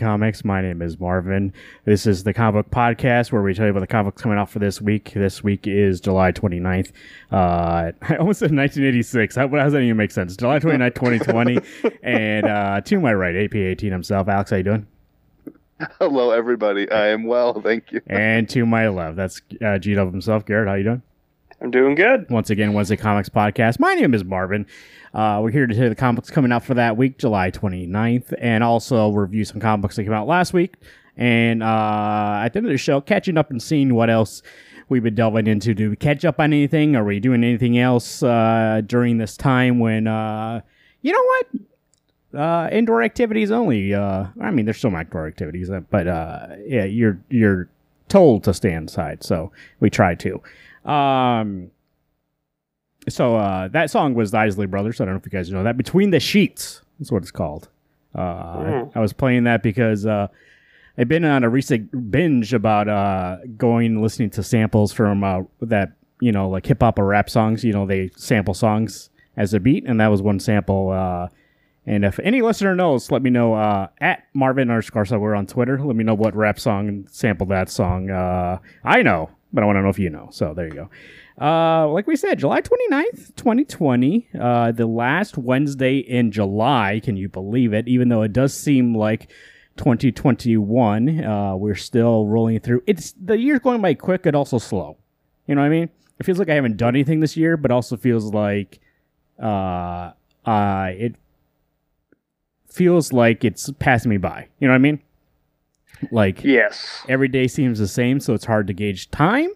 Welcome to Wednesday Comics. My name is Marvin. This is the comic book podcast where we tell you about the comics coming out for this week. This week is July 29th. Uh, I almost said 1986. How, how does that even make sense? July 29th, 2020. and uh, to my right, AP18 himself. Alex, how you doing? Hello, everybody. I am well, thank you. And to my left, that's uh, G Dub himself. Garrett, how you doing? I'm doing good. Once again, Wednesday Comics Podcast. My name is Marvin. Uh, we're here to hear the comics coming out for that week, July 29th, and also review some comic books that came out last week. And uh, at the end of the show, catching up and seeing what else we've been delving into. Do we catch up on anything? Are we doing anything else uh, during this time when, uh, you know what? Uh, indoor activities only. Uh, I mean, there's some outdoor activities, but uh, yeah, you're you're told to stay inside, so we try to. Um, so uh, that song was the Isley Brothers. I don't know if you guys know that. Between the Sheets. That's what it's called. Uh, Mm. I was playing that because uh, I've been on a recent binge about uh, going and listening to samples from uh, that, you know, like hip hop or rap songs. You know, they sample songs as a beat, and that was one sample. Uh, and if any listener knows, let me know uh, at Marvin underscore so we're on Twitter. Let me know what rap song sampled that song. Uh, I know, but I want to know if you know. So there you go. Uh, like we said, July 29th, 2020, uh, the last Wednesday in July. Can you believe it? Even though it does seem like 2021, uh, we're still rolling through. It's the year's going by quick and also slow. You know what I mean? It feels like I haven't done anything this year, but also feels like, uh, uh, it feels like it's passing me by. You know what I mean? Like, Yes. every day seems the same, so it's hard to gauge time.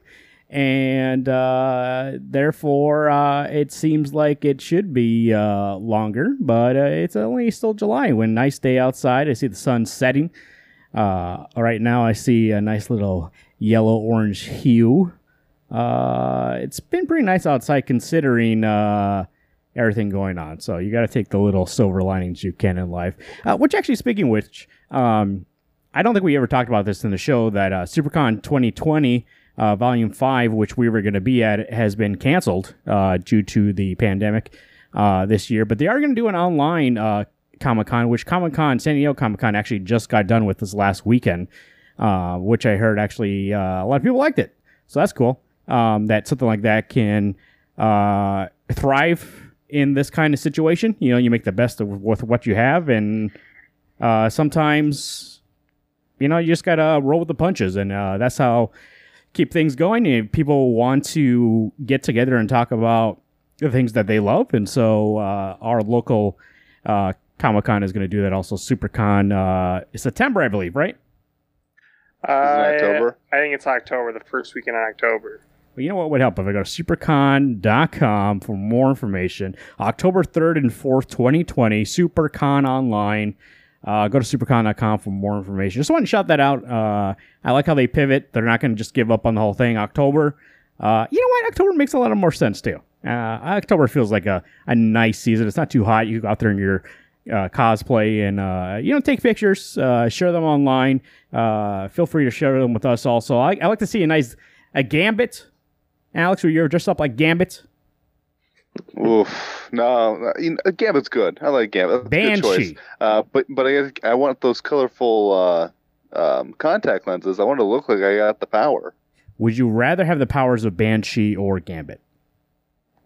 And uh, therefore, uh, it seems like it should be uh, longer, but uh, it's only still July. When nice day outside, I see the sun setting. Uh, right now, I see a nice little yellow orange hue. Uh, it's been pretty nice outside considering uh, everything going on. So you got to take the little silver linings you can in life. Uh, which, actually, speaking which, um, I don't think we ever talked about this in the show that uh, SuperCon 2020 uh, Volume 5, which we were going to be at, has been canceled uh, due to the pandemic uh, this year. But they are going to do an online uh, Comic Con, which Comic Con, San Diego Comic Con, actually just got done with this last weekend, uh, which I heard actually a lot of people liked it. So that's cool um, that something like that can thrive in this kind of situation. You know, you make the best of with what you have, and sometimes you know, you just gotta roll with the punches, and uh, that's how keep things going. And people want to get together and talk about the things that they love, and so uh, our local uh, Comic Con is going to do that. Also, SuperCon, uh, September, I believe, right? Uh, October? I think it's October, the first weekend in October. Well, you know what would help if I go to supercon.com for more information. October 3rd and 4th, 2020, SuperCon online. Uh, go to supercon.com for more information. Just want to shout that out. Uh, I like how they pivot. They're not going to just give up on the whole thing. October, uh, you know what? October makes a lot of more sense too. Uh, October feels like a, a nice season. It's not too hot. You go out there in your uh, cosplay and uh, you know take pictures, share them online. Feel free to share them with us also. I, I like to see a nice a gambit. Alex, were you dressed up like Gambit? Oof. No, Gambit's good. I like Gambit. A good choice. Banshee. Uh, but but I I want those colorful uh, um, contact lenses. I want to look like I got the power. Would you rather have the powers of Banshee or Gambit?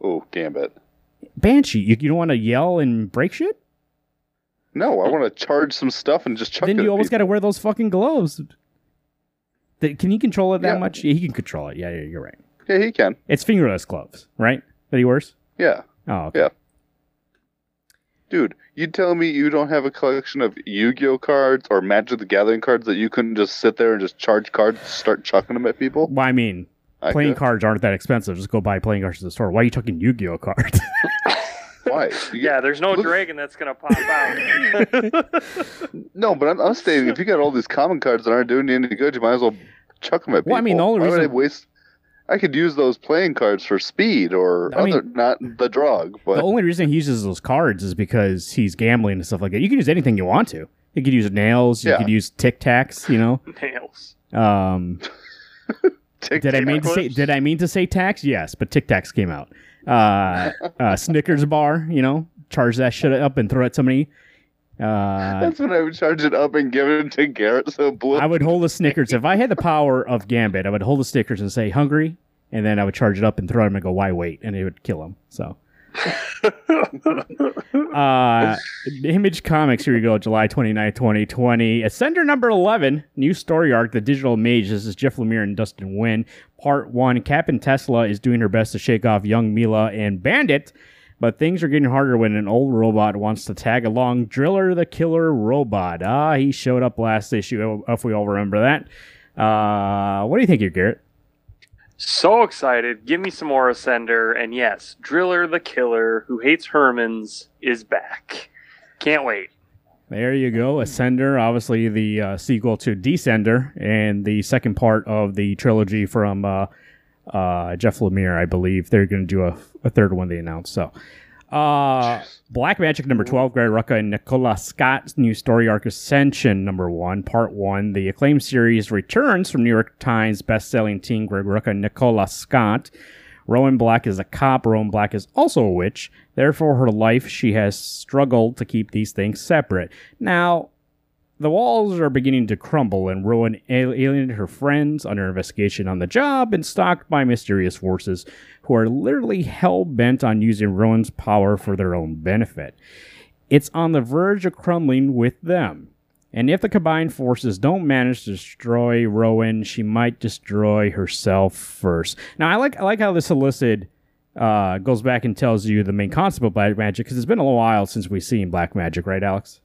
Oh, Gambit. Banshee, you, you don't want to yell and break shit? No, I want to charge some stuff and just chuck then you always got to wear those fucking gloves. Can he control it that Yeah. much? Yeah, he can control it. Yeah, yeah, you're right. Yeah, he can. It's fingerless gloves, right? That he wears? Yeah, Oh, okay. Yeah. dude. You tell me you don't have a collection of Yu-Gi-Oh cards or Magic the Gathering cards that you couldn't just sit there and just charge cards, start chucking them at people? Well, I mean, I playing could. cards aren't that expensive. Just go buy playing cards at the store. Why are you talking Yu-Gi-Oh cards? Why? You Yeah, there's no Look- dragon that's gonna pop out. No, but I'm, I'm stating if you got all these common cards that aren't doing you any good, you might as well chuck them at people. Well, I mean, the only Why would I reason- waste? I could use those playing cards for speed or I mean- other, not the drug. But the only reason he uses those cards is because he's gambling and stuff like that. You can use anything you want to. You could use nails. You Yeah. could use Tic Tacs. You know. Nails. Um, Tic did I mean to say? Did I mean to say tax? Yes, but Tic Tacs came out. Uh, uh, Snickers bar. You know, charge that shit up and throw it at somebody. Uh, That's when I would charge it up and give it to Garrett. So blue. I would hold the Snickers. If I had the power of Gambit, I would hold the Snickers and say hungry, and then I would charge it up and throw him and go, why wait? And it would kill him. So, uh, Image Comics, here we go, July 29, 2020. Ascender number 11, new story arc, The Digital Mage. This is Jeff Lemire and Dustin Nguyen. Part 1, Captain Tesla is doing her best to shake off young Mila and Bandit, but things are getting harder when an old robot wants to tag along Driller the Killer Robot. Ah, he showed up last issue, if we all remember that. Uh, what do you think here, Garrett? so excited. Give me some more Ascender. And yes, Driller the Killer, who hates Hermans, is back. Can't wait. There you go. Ascender, obviously the uh, sequel to Descender, and the second part of the trilogy from uh, uh, Jeff Lemire, I believe. They're going to do a, a third one they announced. So, uh, Black Magick number 12, Greg Rucka and Nicola Scott's new story arc Ascension number 1, part 1. The acclaimed series returns from New York Times best-selling teen Greg Rucka and Nicola Scott. Rowan Black is a cop. Rowan Black is also a witch. Therefore, her life, she has struggled to keep these things separate. Now, the walls are beginning to crumble, and Rowan alienated her friends under investigation on the job and stalked by mysterious forces who are literally hell bent on using Rowan's power for their own benefit. It's on the verge of crumbling with them. And if the combined forces don't manage to destroy Rowan, she might destroy herself first. Now, I like I like how this elicited uh, goes back and tells you the main concept of black magic because it's been a little while since we've seen black magic, right, Alex?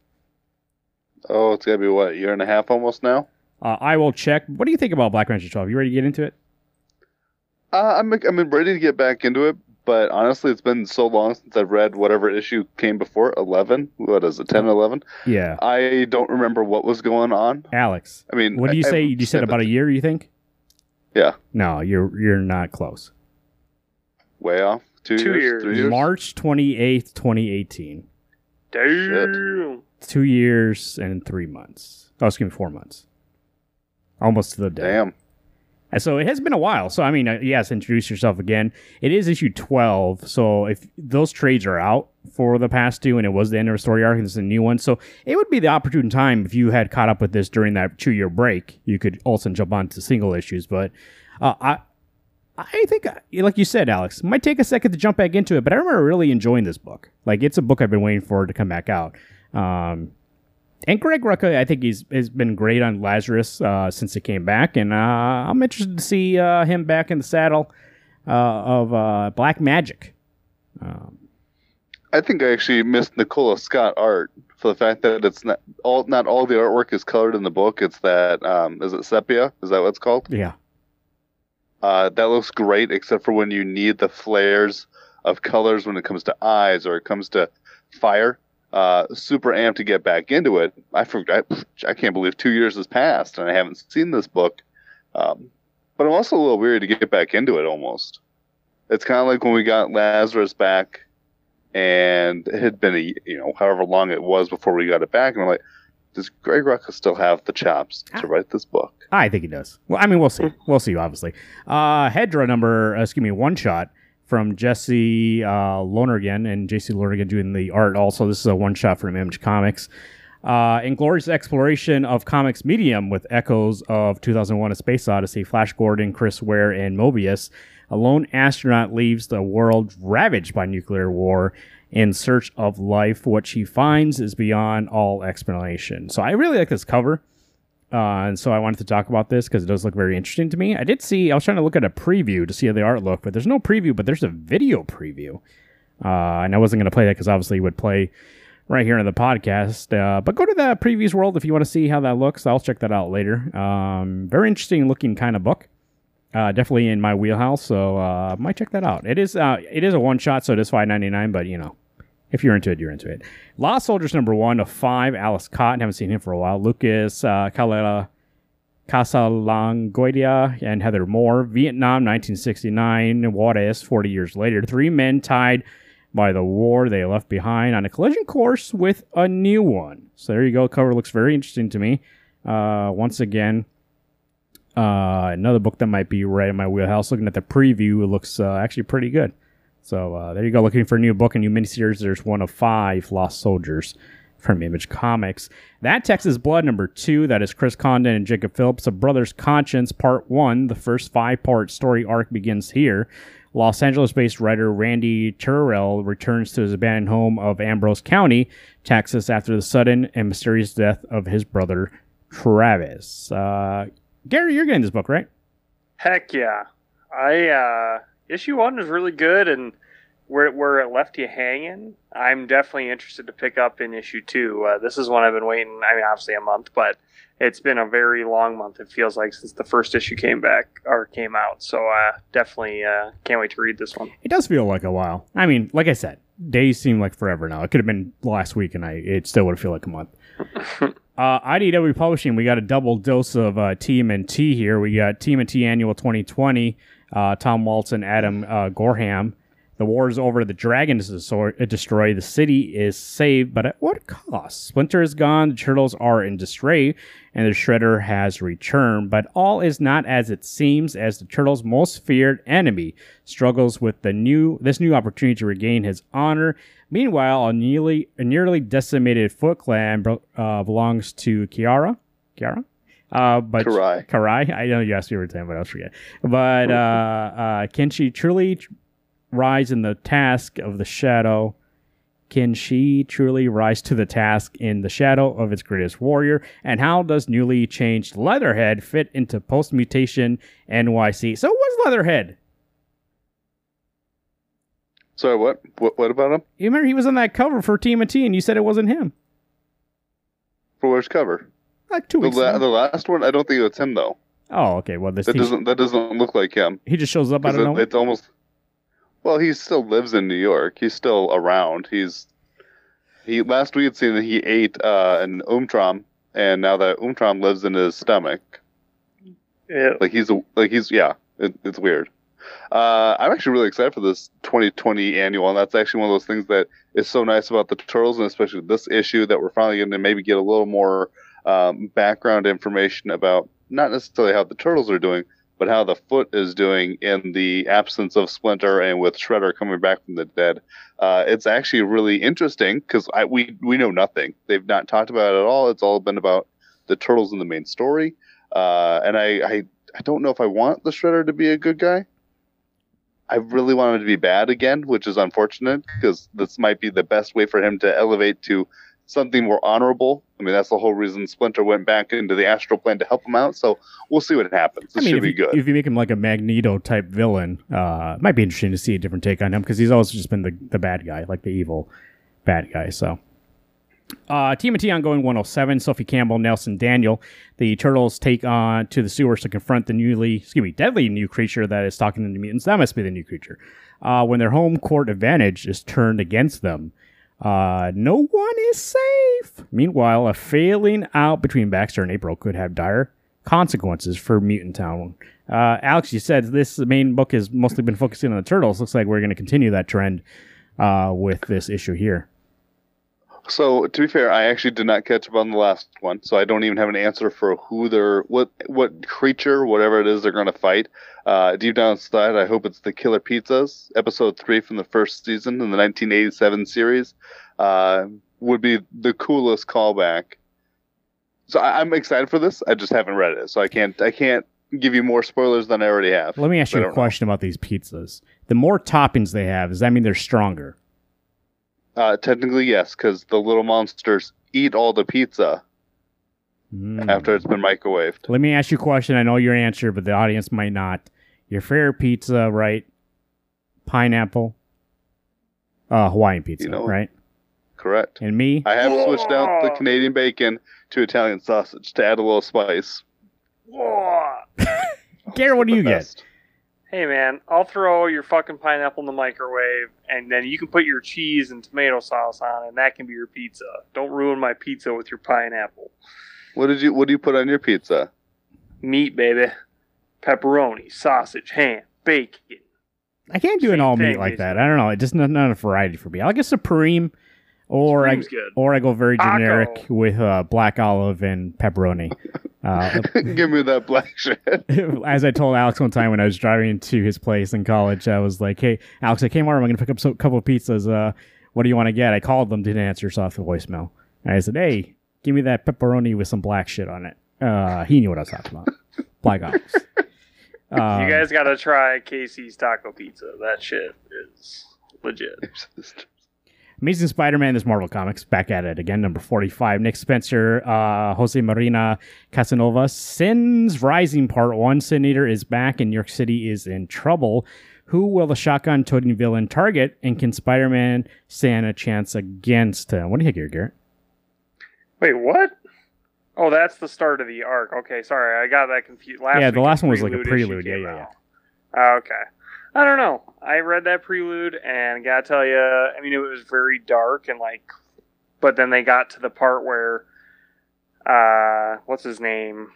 Oh, it's gotta be what year and a half almost now. Uh, I will check. What do you think about Black Ranger 12? You ready to get into it? Uh, I'm I'm ready to get back into it, but honestly, it's been so long since I've read whatever issue came before eleven. What is it, 10, 11? Yeah. I don't remember what was going on. Alex, I mean, what do you I- say? I- You said about a year, you think? Yeah, No, you're you're not close. way off. Two, Two years, years. three years. March 28th, 2018. Damn. Two years and three months. Oh, excuse me, four months. Almost to the day. Damn. And so it has been a while. So I mean, uh, yes, introduce yourself again. It is issue twelve. So if those trades are out for the past two, and it was the end of a story arc, and this is a new one, so it would be the opportune time if you had caught up with this during that two year break. You could also jump onto single issues. But uh, I, I think, uh, like you said, Alex, might take a second to jump back into it. But I remember really enjoying this book. Like it's a book I've been waiting for to come back out. Um, and Greg Rucka, I think he's has been great on Lazarus uh, since he came back, and uh, I'm interested to see uh, him back in the saddle uh, of uh, Black Magick. Um, I think I actually missed Nicola Scott art for the fact that it's not all not all the artwork is colored in the book. It's that um, is it sepia? Is that what it's called? yeah, Uh, that looks great, except for when you need the flares of colors when it comes to eyes or it comes to fire. Uh, super amped to get back into it. I forgot. I can't believe two years has passed and I haven't seen this book. Um, but I'm also a little weary to get back into it. Almost. It's kind of like when we got Lazarus back, and it had been a you know however long it was before we got it back, and I'm like, does Greg Rucka still have the chops to write this book? I think he does. Well, I mean, we'll see. We'll see. Obviously, uh, Hedra number, uh, excuse me, one shot from Jesse uh, Lonergan and JC Lonergan doing the art. Also, this is a one shot from Image Comics. Uh, Inglorious exploration of comics medium with echoes of 2001: A Space Odyssey, Flash Gordon, Chris Ware, and Moebius. A lone astronaut leaves the world ravaged by nuclear war in search of life. What she finds is beyond all explanation. So I really like this cover. Uh, and so I wanted to talk about this because it does look very interesting to me. I did see, I was trying to look at a preview to see how the art looked, but there's no preview, but there's a video preview. Uh, and I wasn't going to play that because obviously it would play right here in the podcast. Uh, but go to the previews world if you want to see how that looks. I'll check that out later. Um, very interesting looking kind of book. Uh, definitely in my wheelhouse, so uh, might check that out. It is uh, it is a one shot, so it is five ninety nine. But you know, if you're into it, you're into it. Lost Soldiers number one of five. Alice Cotton, haven't seen him for a while. Lucas uh, Calera Casalanguida and Heather Moore. Vietnam, 1969. Juarez, 40 years later. Three men tied by the war they left behind on a collision course with a new one. So there you go. Cover looks very interesting to me. Uh, once again, uh, another book that might be right in my wheelhouse. Looking at the preview, it looks uh, actually pretty good. So uh, there you go. Looking for a new book, a new miniseries. There's one of five Lost Soldiers from Image Comics. That Texas Blood number two, that is Chris Condon and Jacob Phillips, A Brother's Conscience, part one. The first five part story arc begins here. Los Angeles based writer Randy Turrell returns to his abandoned home of Ambrose County, Texas, after the sudden and mysterious death of his brother Travis. Uh, Gary, you're getting this book, right? Heck yeah. I uh issue one is really good and where where it left you hanging, I'm definitely interested to pick up in issue two. Uh, this is one I've been waiting. I mean, obviously a month, but it's been a very long month. It feels like since the first issue came back or came out. So uh, definitely uh, can't wait to read this one. It does feel like a while. I mean, like I said, days seem like forever now. It could have been last week, and I it still would feel like a month. Uh, IDW Publishing, we got a double dose of uh, TMNT here. We got TMNT Annual 2020, uh, Tom Waltz and Adam uh, Gorham. The war is over. The dragon is destroyed. The city is saved, but at what cost? Splinter is gone. The turtles are in disarray, and the Shredder has returned. But all is not as it seems, as the turtles' most feared enemy struggles with the new this new opportunity to regain his honor. Meanwhile, a nearly a nearly decimated Foot Clan uh, belongs to Kiara. Kiara. Uh, but Karai. Karai. I know you asked me every time, but I was forget. But uh, uh, can she truly rise in the task of the shadow? Can she truly rise to the task in the shadow of its greatest warrior? And how does newly changed Leatherhead fit into post mutation NYC? So, what's Leatherhead? Sorry, what? What? What about him? You remember he was on that cover for Team TMNT, and you said it wasn't him. For which cover? Like two The, weeks. la- the last one, I don't think it's him though. oh, okay. Well, this That he, doesn't that doesn't look like him. he just shows up out 'Cause of it- nowhere. it's almost. Well, he still lives in New York. He's still around. He's he last we had seen that he ate uh, an umtram, and now that umtram lives in his stomach. Yeah. Like he's like he's yeah. It, it's weird. Uh, I'm actually really excited for this 2020 annual, and that's actually one of those things that is so nice about the turtles, and especially this issue that we're finally going to maybe get a little more um, background information about not necessarily how the turtles are doing, but how the foot is doing in the absence of Splinter and with Shredder coming back from the dead. Uh, it's actually really interesting because we we know nothing. They've not talked about it at all. It's all been about the turtles in the main story, uh, and I, I I don't know if I want the Shredder to be a good guy. I really want him to be bad again, which is unfortunate because this might be the best way for him to elevate to something more honorable. I mean, that's the whole reason Splinter went back into the astral plane to help him out. So we'll see what happens. I This mean, should if be you, good. if you make him like a Magneto type villain, uh, it might be interesting to see a different take on him because he's always just been the, the bad guy, like the evil bad guy. So, uh, TMNT ongoing 107, Sophie Campbell, Nelson Daniel. The turtles take on to the sewers to confront the newly, excuse me, deadly new creature that is stalking the mutants. That must be the new creature. Uh, when their home court advantage is turned against them. Uh, no one is safe. Meanwhile, a failing out between Baxter and April could have dire consequences for Mutant Town. Uh, Alex, you said this main book has mostly been focusing on the turtles. Looks like we're going to continue that trend uh, with this issue here. So to be fair, I actually did not catch up on the last one, so I don't even have an answer for who they're what what creature, whatever it is they're going to fight. Uh, deep down inside, I hope it's the Killer Pizzas, episode three from the first season in the 1987 series. Uh, would be the coolest callback. So I, I'm excited for this. I just haven't read it, so I can't I can't give you more spoilers than I already have. Let me ask you a don't know. question about these pizzas. The more toppings they have, does that mean they're stronger? Uh, technically, yes, because the little monsters eat all the pizza Hmm. after it's been microwaved. Let me ask you a question. I know your answer, but the audience might not. Your favorite pizza, right? Pineapple. Uh, Hawaiian pizza, You know- right? Correct. And me, I have switched out the Canadian bacon to Italian sausage to add a little spice. Whoa. Gary, what do The you get? Best. Hey man, I'll throw your fucking pineapple in the microwave, and then you can put your cheese and tomato sauce on, and that can be your pizza. Don't ruin my pizza with your pineapple. What did you What do you put on your pizza? Meat, baby, pepperoni, sausage, ham, bacon. I can't do an all meat thing, like that. I don't know. It's just not, not a variety for me. I like a supreme, or I good. or I go very Taco. generic with uh, black olive and pepperoni. Uh, Give me that black shit. as I told Alex one time when I was driving to his place in college, I was like, "Hey, Alex, I came over. I'm going to pick up a couple of pizzas. Uh, what do you want to get?" I called them, didn't answer, so off the voicemail. And I said, "Hey, give me that pepperoni with some black shit on it." Uh, he knew what I was talking about. Black olives. Um, you guys got to try Casey's Taco Pizza. That shit is legit. Amazing Spider-Man is Marvel Comics back at it again. Number forty-five. Nick Spencer, uh, Jose Marina Casanova. Sin's Rising Part One. Sin Eater is back, and New York City is in trouble. Who will the shotgun-toting villain target, and can Spider-Man stand a chance against him? What do you think here, Garrett? Wait, what? Oh, that's the start of the arc. Okay, sorry, I got that confused. Last Yeah, the last one was like a prelude. Yeah, yeah, yeah. Oh, okay. I don't know. I read that prelude and gotta tell you, I mean, it was very dark and like, but then they got to the part where, uh, what's his name?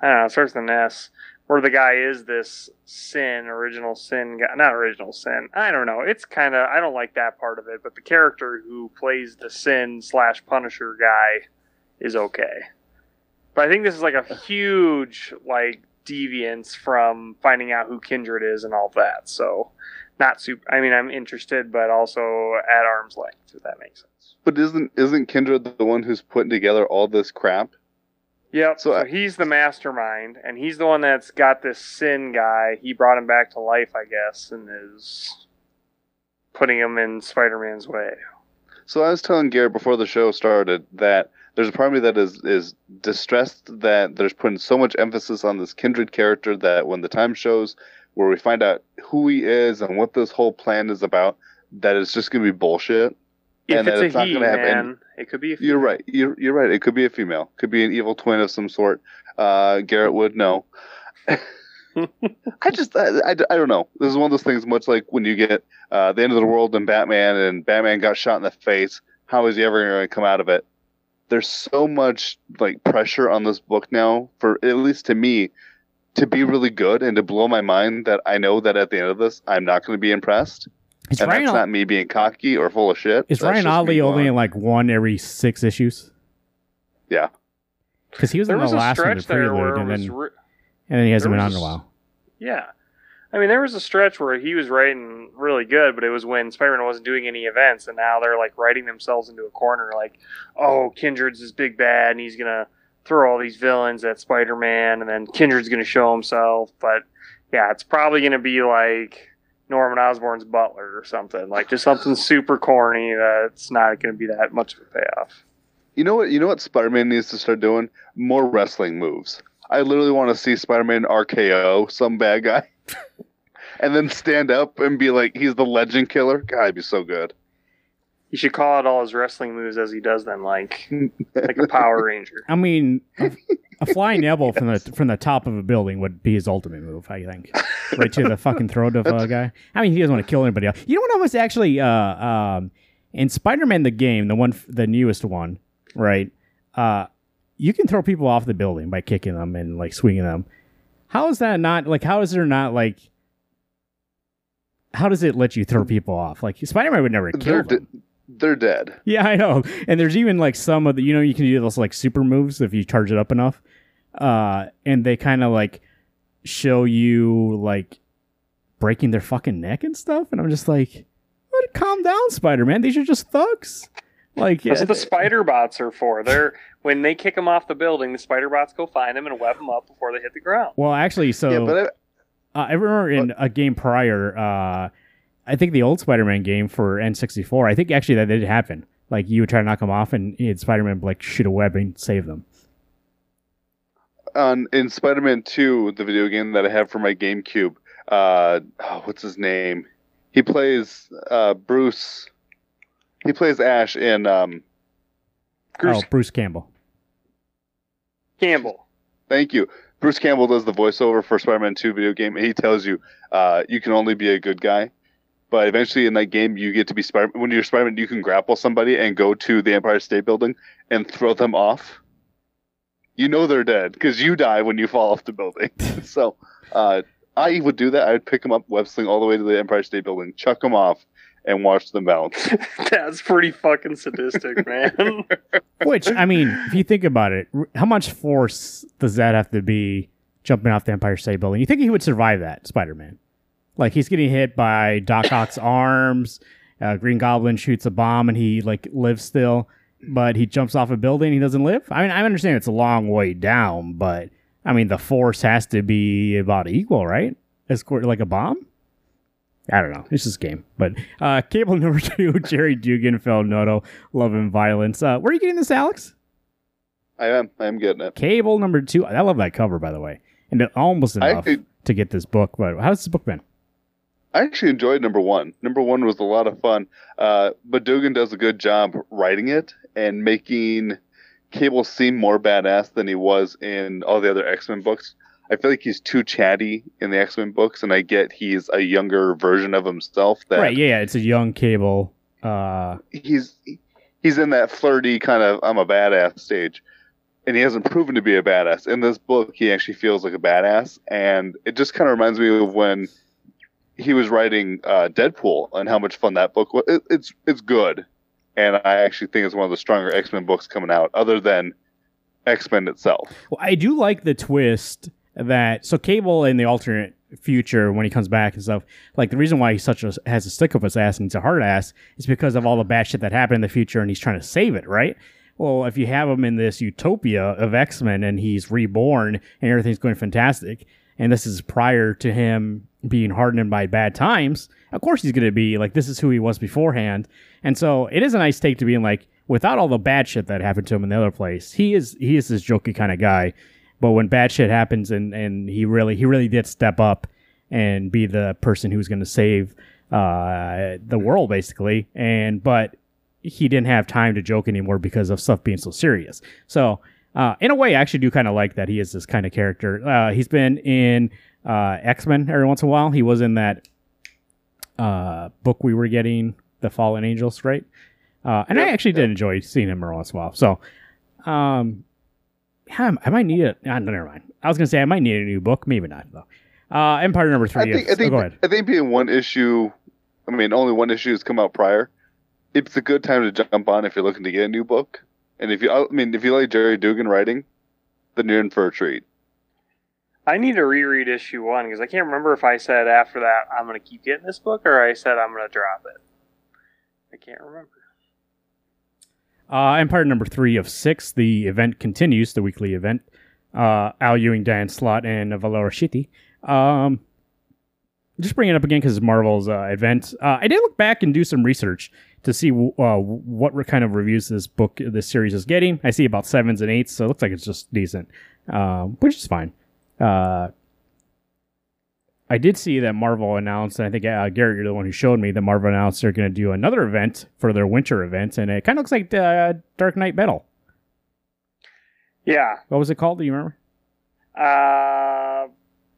I don't know. It starts with an S. Where the guy is this sin, original sin guy, not original sin. I don't know. It's kind of I don't like that part of it, but the character who plays the sin slash Punisher guy is okay. But I think this is like a huge like deviance from finding out who Kindred is and all that. So not super. I mean, I'm interested, but also at arm's length. If that makes sense. But isn't isn't Kindred the one who's putting together all this crap? Yep. So So, I- he's the mastermind, and he's the one that's got this sin guy. He brought him back to life, I guess, and is putting him in Spider-Man's way. So I was telling Garrett before the show started that there's a part of me that is is distressed that there's putting so much emphasis on this kindred character that when the time shows where we find out who he is and what this whole plan is about, that it's just gonna be bullshit. If And that it's it's a not he, gonna have any- man, it could be. A You're right. You're you're right. It could be a female. Could be an evil twin of some sort. Uh, Garrett would know. I just I, I, I don't know. This is one of those things. Much like when you get uh, the end of the world and Batman, and Batman got shot in the face. How is he ever going to come out of it? There's so much like pressure on this book now for at least to me to be really good and to blow my mind that I know that at the end of this I'm not going to be impressed. Is and Ryan, that's not me being cocky or full of shit. is That's Ryan just Ottley only in like one every six issues? Yeah. Because he was there in was the a last one, the stretch there prelude, and then, Re- and then he hasn't been on in a while. yeah. I mean, there was a stretch where he was writing really good, but it was when Spider-Man wasn't doing any events, and now they're like writing themselves into a corner. Like, oh, Kindred's this big bad, and he's gonna throw all these villains at Spider-Man, and then Kindred's gonna show himself. But yeah, it's probably gonna be like Norman Osborn's butler or something, like just something super corny that's not gonna be that much of a payoff. You know what? You know what Spider-Man needs to start doing? More wrestling moves. I literally want to see Spider-Man RKO some bad guy, and then stand up and be like, "He's the Legend Killer." God, it'd be so good. He should call out all his wrestling moves as he does them, like like a Power Ranger. I mean, a, a flying elbow from the from the top of a building would be his ultimate move. I think, right to the fucking throat of a guy. I mean, he doesn't want to kill anybody else. You know what I was actually uh, um, in Spider-Man the game, the one, the newest one, right? Uh, you can throw people off the building by kicking them and like swinging them. How is that not like? How is there not like? How does it let you throw people off? Like Spider-Man would never kill They're them. de- they're dead. Yeah, I know. And there's even like some of the, you know, you can do those like super moves if you charge it up enough. Uh, and they kind of like show you like breaking their fucking neck and stuff. And I'm just like, what? Calm down, Spider Man. These are just thugs. Like, That's yeah, what the spider bots are for. They're when they kick them off the building, the spider bots go find them and web them up before they hit the ground. well, actually, so yeah, but I, uh, I remember in a game prior, uh, I think the old Spider Man game for N64, I think actually that did happen. Like, you would try to knock them off, and Spider Man like shoot a web and save them. on in Spider-Man Two, the video game that I have for my GameCube. Uh, oh, what's his name? He plays uh, Bruce. He plays Ash in um, Bruce Oh, Bruce Campbell. Campbell. Thank you. Bruce Campbell does the voiceover for Spider-Man 2 video game, and he tells you uh, you can only be a good guy. But eventually in that game, you get to be Spider. When you're Spider-Man, you can grapple somebody and go to the Empire State Building and throw them off. You know they're dead because you die when you fall off the building. so uh, I would do that. I would pick them up, web sling all the way to the Empire State Building, chuck them off, and watch them bounce. That's pretty fucking sadistic, man. Which I mean, if you think about it, how much force does that have to be jumping off the Empire State Building? You think he would survive that, Spider Man? Like he's getting hit by Doc Ock's arms. Uh, Green Goblin shoots a bomb and he like lives still. but he jumps off a building. He doesn't live. I mean, I understand it's a long way down, but I mean, the force has to be about equal, right? As like a bomb. I don't know. It's just a game. But uh, cable number two, Gerry Duggan, Phil Noto, Love and Violence. Uh, where are you getting this, Alex? I am. I am getting it. Cable number two. I love that cover, by the way, and it almost enough I- to get this book. But how's this book been? I actually enjoyed number one. Number one was a lot of fun. Uh, but Duggan does a good job writing it and making Cable seem more badass than he was in all the other X Men books. I feel like he's too chatty in the X Men books, and I get he's a younger version of himself. That Right? Yeah, yeah. It's a young Cable. Uh, he's he's in that flirty kind of I'm a badass stage, and he hasn't proven to be a badass. In this book, he actually feels like a badass, and it just kind of reminds me of when he was writing uh, Deadpool and how much fun that book was. It, it's it's good, and I actually think it's one of the stronger X Men books coming out, other than X Men itself. Well, I do like the twist that so Cable in the alternate future when he comes back and stuff. Like the reason why he's such a has a stick up his ass and he's a hard ass is because of all the bad shit that happened in the future and he's trying to save it, right? Well, if you have him in this utopia of X Men and he's reborn and everything's going fantastic, and this is prior to him being hardened by bad times, of course he's going to be like this is who he was beforehand. And so it is a nice take to being like without all the bad shit that happened to him in the other place, he is he is this jokey kind of guy. But when bad shit happens and and he really he really did step up and be the person who's going to save uh, the world basically. And but he didn't have time to joke anymore because of stuff being so serious. So uh, in a way, I actually do kind of like that he is this kind of character. Uh, he's been in uh, X Men every once in a while. He was in that uh, book we were getting, The Fallen Angels, right? Uh, and I actually did enjoy seeing him every once in a while. So, um, I might need it. Uh, never mind. I was gonna say I might need a new book. Maybe not though. Uh, Empire number I three. think is- I think oh, go ahead. I think being one issue, I mean only one issue has come out prior. It's a good time to jump on if you're looking to get a new book, and if you I mean if you like Gerry Duggan writing, then you're in for a treat. I need to reread issue one because I can't remember if I said after that I'm going to keep getting this book or I said I'm going to drop it. I can't remember. Uh, Empire number three of six. The event continues, the weekly event. Uh, Al Ewing, Dan Slott, and Valerio Schiti. Um, just bring it up again because it's Marvel's uh, event. Uh, I did look back and do some research to see uh, what kind of reviews this book, this series is getting. I see about sevens and eights, so it looks like it's just decent, um, which is fine. I did see that Marvel announced, and I think uh, Garrett, you're the one who showed me that Marvel announced they're going to do another event for their winter event, and it kind of looks like uh, Dark Knight Metal. Yeah. What was it called? Do you remember? Uh,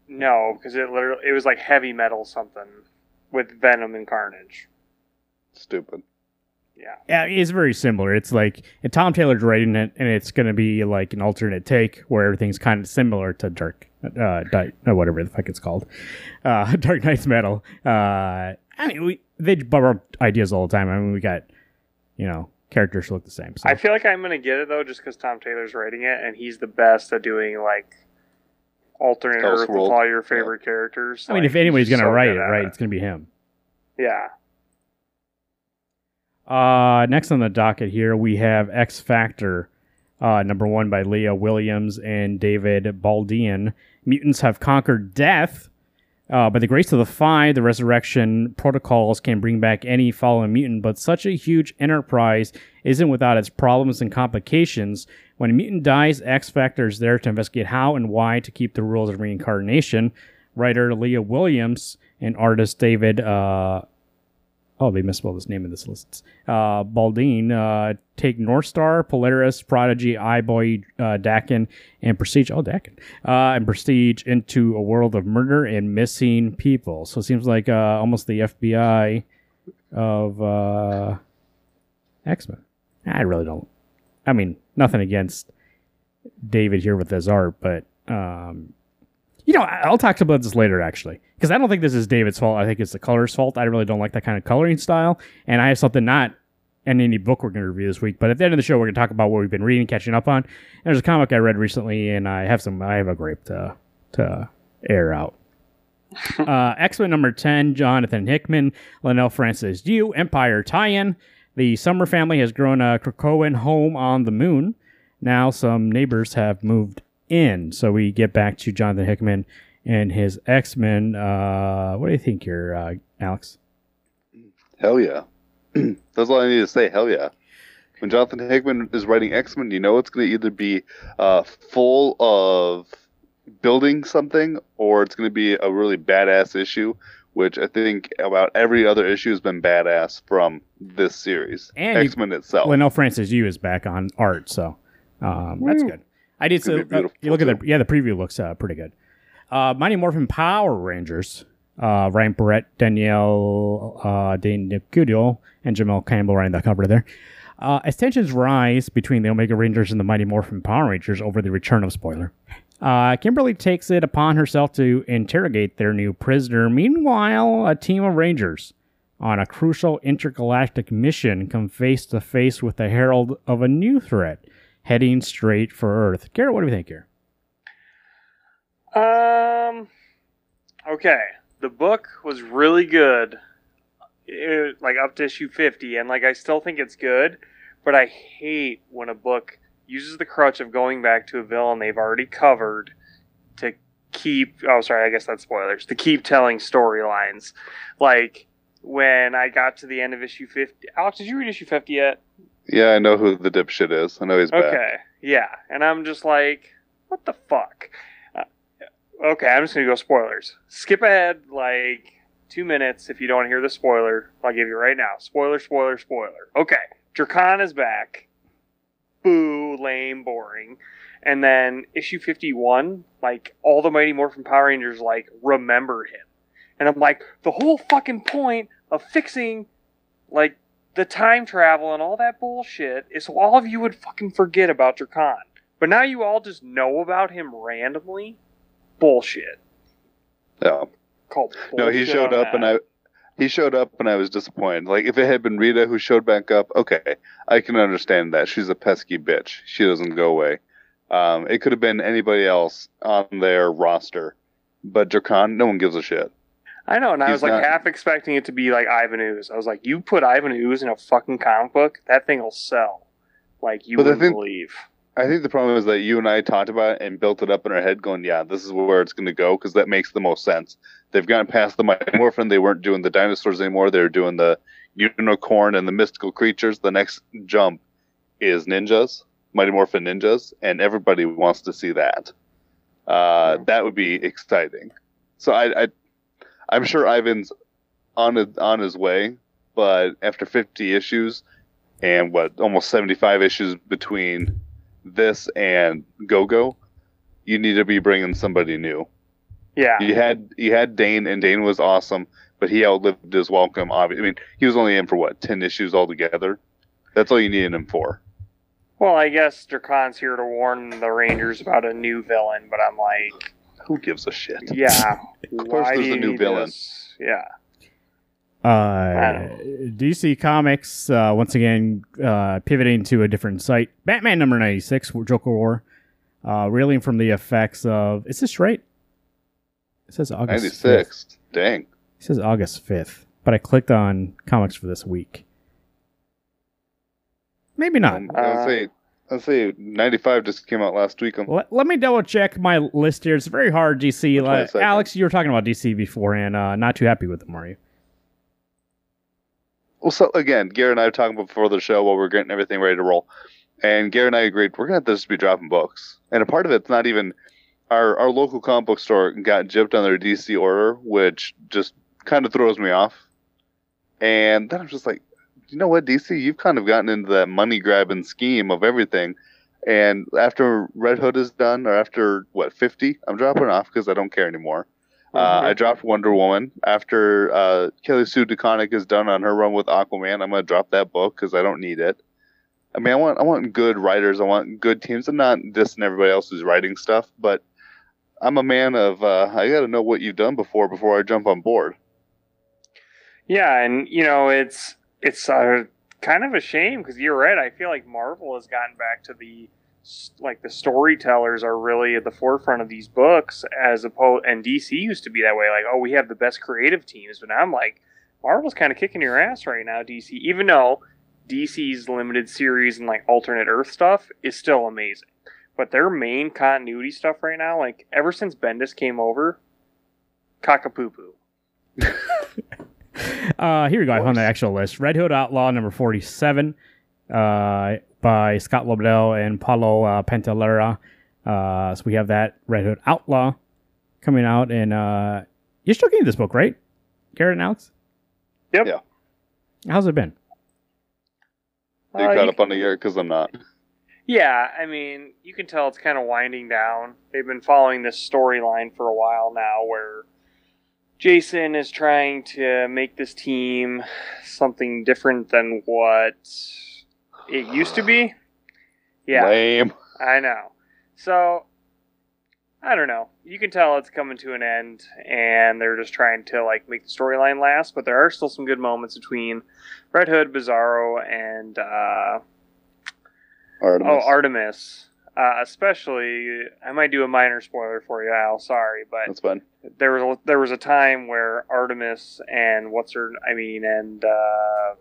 no, because it literally it was like heavy metal something with Venom and Carnage. Stupid. Yeah. Yeah, it's very similar. It's like and Tom Taylor's writing it, and it's going to be like an alternate take where everything's kind of similar to Dark, uh, Di- uh, whatever the fuck it's called, uh, Dark Nights Metal. Uh, I mean, we they borrow ideas all the time. I mean, we got you know characters look the same. So. I feel like I'm gonna get it though, just because Tom Taylor's writing it, and he's the best at doing like alternate Earth with all your favorite characters. I mean, Like, if anybody's going to so write it, at right, it's going to be him. Yeah. Uh, next on the docket here, we have X Factor, uh, number one by Leah Williams and David Baldeón. Mutants have conquered death. Uh, by the grace of the Five, the resurrection protocols can bring back any fallen mutant, but such a huge enterprise isn't without its problems and complications. When a mutant dies, X Factor is there to investigate how and why to keep the rules of reincarnation. Writer Leah Williams and artist David uh, oh, they misspelled his name in this list. Uh, Baldeón, uh, take Northstar, Polaris, Prodigy, Eye-Boy, uh, Daken, and Prestige. Oh, Daken. Uh, and Prestige into a world of murder and missing people. So it seems like uh, almost the FBI of uh, X Men. I really don't. I mean, nothing against David here with his art, but um, you know, I'll talk about this later actually, because I don't think this is David's fault. I think it's the color's fault. I really don't like that kind of coloring style, and I have something not in any book we're going to review this week. But at the end of the show, we're going to talk about what we've been reading, catching up on. And there's a comic I read recently, and I have some. I have a grape to to air out. uh, X Men number ten, Jonathan Hickman, Leinil Francis Yu, Empire tie-in. The Summer family has grown a Krakoan home on the moon. Now some neighbors have moved in. So we get back to Jonathan Hickman and his X Men. Uh, what do you think here, uh, Alex? Hell yeah. That's all I need to say. Hell yeah. When Jonathan Hickman is writing X Men, you know it's going to either be uh, full of building something or it's going to be a really badass issue, which I think about every other issue has been badass from this series. And X Men itself. Well, no, Francis Yu is back on art, so um, that's good. I did. So, beautiful, you look at the yeah, the preview looks uh, pretty good. Uh, Mighty Morphin Power Rangers. Uh, Ryan Parrott, Danielle uh, Daniel and Jamal Campbell writing the cover there. Uh, as tensions rise between the Omega Rangers and the Mighty Morphin Power Rangers over the return of spoiler, uh, Kimberly takes it upon herself to interrogate their new prisoner. Meanwhile, a team of Rangers on a crucial intergalactic mission come face to face with the herald of a new threat heading straight for Earth. Garrett, what do you think here? Um. Okay, the book was really good, It- like up to issue fifty, and like I still think it's good, but I hate when a book uses the crutch of going back to a villain they've already covered to keep. Oh, sorry, I guess that's spoilers. To keep telling storylines, like when I got to the end of issue fifty. Alex, did you read issue fifty yet? Yeah, I know who the dipshit is. I know he's back. Okay, yeah, and I'm just like, what the fuck? Uh, okay, I'm just gonna go spoilers. Skip ahead like two minutes if you don't want to hear the spoiler. I'll give you right now. Spoiler, spoiler, spoiler. Okay, Drakkon is back. Boo, lame, boring. And then issue 51, like all the Mighty Morphin Power Rangers like remember him, and I'm like, the whole fucking point of fixing like the time travel and all that bullshit is so all of you would fucking forget about Drakkon. But now you all just know about him randomly. Bullshit. Yeah. Called No, he showed up and. I he showed up and I was disappointed. Like if it had been Rita who showed back up, okay, I can understand that. She's a pesky bitch. She doesn't go away. Um, it could have been anybody else on their roster, but Drakkon, no one gives a shit. I know, and I was like not- half expecting it to be like Ivan Ooze. I was like, you put Ivan Ooze in a fucking comic book, that thing will sell. Like you But wouldn't thing- believe. I think the problem is that you and I talked about it and built it up in our head, going, "Yeah, this is where it's going to go," because that makes the most sense. They've gotten past the Mighty Morphin. They weren't doing the dinosaurs anymore. They were doing the unicorn and the mystical creatures. The next jump is ninjas, Mighty Morphin ninjas, and everybody wants to see that. Uh, that would be exciting. So I, I, I'm sure Ivan's on a, on his way, but after 50 issues and what almost 75 issues between this and Go Go, you need to be bringing somebody new. Yeah. You had you had Dane, and Dane was awesome, but he outlived his welcome. Obviously, I mean, he was only in for what 10 issues altogether. That's all you needed him for. Well, I guess Drakkon's here to warn the Rangers about a new villain, but I'm like, Who gives a shit? yeah. Of course why there's a new villain. this? Yeah. Uh, DC Comics uh, once again uh, pivoting to a different site. Batman number ninety six, Joker War, uh, reeling from the effects of. Is this right? It says August 5th. 96. Dang. It says August fifth, but I clicked on comics for this week. Maybe not. Um, I would say I'd say 95 just came out last week. Let, let me double check my list here. It's very hard, DC. Like. Alex, you were talking about DC beforehand. Uh, not too happy with them, are you? Well, so again, Gary and I were talking before the show while we are getting everything ready to roll, and Gary and I agreed we're gonna have to just be dropping books. And a part of it's not even our our local comic book store got gypped on their DC order, which just kind of throws me off. And then I'm just like, you know what, DC, you've kind of gotten into that money grabbing scheme of everything. And after Red Hood is done, or after what 50, I'm dropping off because I don't care anymore. Uh, I dropped Wonder Woman after uh, Kelly Sue DeConnick is done on her run with Aquaman. I'm gonna drop that book because I don't need it. I mean, I want I want good writers. I want good teams. I'm not dissing everybody else who's writing stuff, but I'm a man of uh, I got to know what you've done before before I jump on board. Yeah, and you know it's it's uh, kind of a shame because you're right. I feel like Marvel has gotten back to the like the storytellers are really at the forefront of these books as opposed and DC used to be that way. Like, oh, we have the best creative teams, but now I'm like, Marvel's kind of kicking your ass right now, DC. Even though DC's limited series and like alternate Earth stuff is still amazing. But their main continuity stuff right now, like ever since Bendis came over, cockapoo Uh, here we go. I found the actual list. Red Hood Outlaw number 47 uh, by Scott Lobdell and Paolo uh, Pantalena. Uh, so we have that Red Hood Outlaw coming out. And uh, you're still getting this book, right? Garrett and Alex? Yep. Yeah. How's it been? Are you Uh, caught up on the year? Because I'm not. Yeah, I mean, you can tell it's kind of winding down. They've been following this storyline for a while now where Jason is trying to make this team something different than what it used to be. Yeah, Lame. I know. So, I don't know. You can tell it's coming to an end, and they're just trying to like make the storyline last. But there are still some good moments between Red Hood, Bizarro, and uh, Artemis. Oh, Artemis. Uh, especially, I might do a minor spoiler for you, Al. Sorry, but That's fine. there was a, there was a time where Artemis and what's her? I mean, and uh,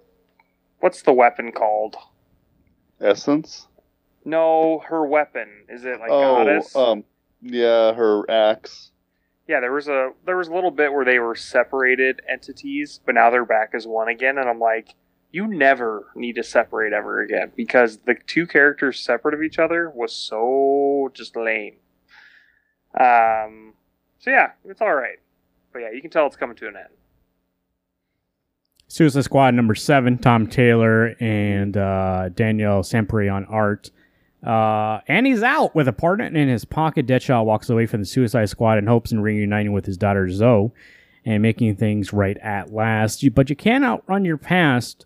what's the weapon called? Essence. No, her weapon is it like oh, goddess? um, yeah, her axe. yeah, there was a there was a little bit where they were separated entities, but now they're back as one again, and I'm like, you never need to separate ever again because the two characters separate of each other was so just lame. Um, so yeah, it's all right, but yeah, you can tell it's coming to an end. Suicide Squad number seven, Tom Taylor and uh, Daniel Sampere on art. Uh, and he's out with a partner in his pocket. Deadshot walks away from the Suicide Squad in hopes in reuniting with his daughter Zoe and making things right at last. You, but you can't outrun your past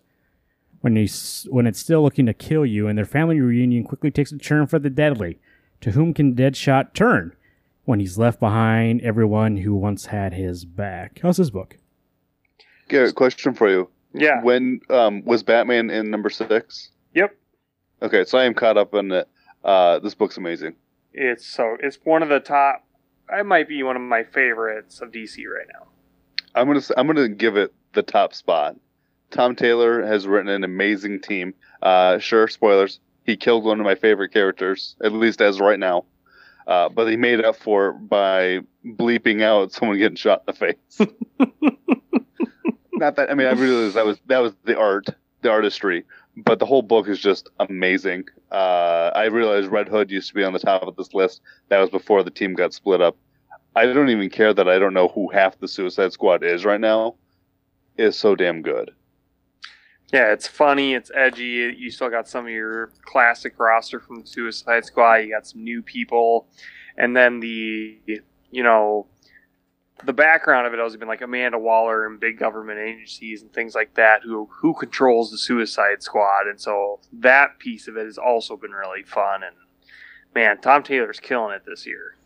when he's when it's still looking to kill you. And their family reunion quickly takes a turn for the deadly. To whom can Deadshot turn when he's left behind everyone who once had his back? How's this book? Garrett, question for you. Yeah. When um was Batman in number six? Yep. Okay, so I am caught up on it. Uh, this book's amazing. It's so it's one of the top. I might be one of my favorites of DC right now. I'm gonna I'm gonna give it the top spot. Tom Taylor has written an amazing team. Uh, sure, spoilers. He killed one of my favorite characters, at least as right now. Uh, but he made up for it by bleeping out someone getting shot in the face. Not that I mean I realize that was that was the art, the artistry, but the whole book is just amazing. Uh, I realized Red Hood used to be on the top of this list. That was before the team got split up. I don't even care that I don't know who half the Suicide Squad is right now. It is so damn good. Yeah, it's funny, it's edgy. You still got some of your classic roster from the Suicide Squad. You got some new people, and then the you know the background of it has been like Amanda Waller and big government agencies and things like that who who controls the Suicide Squad, and so that piece of it has also been really fun. And man, Tom Taylor's killing it this year.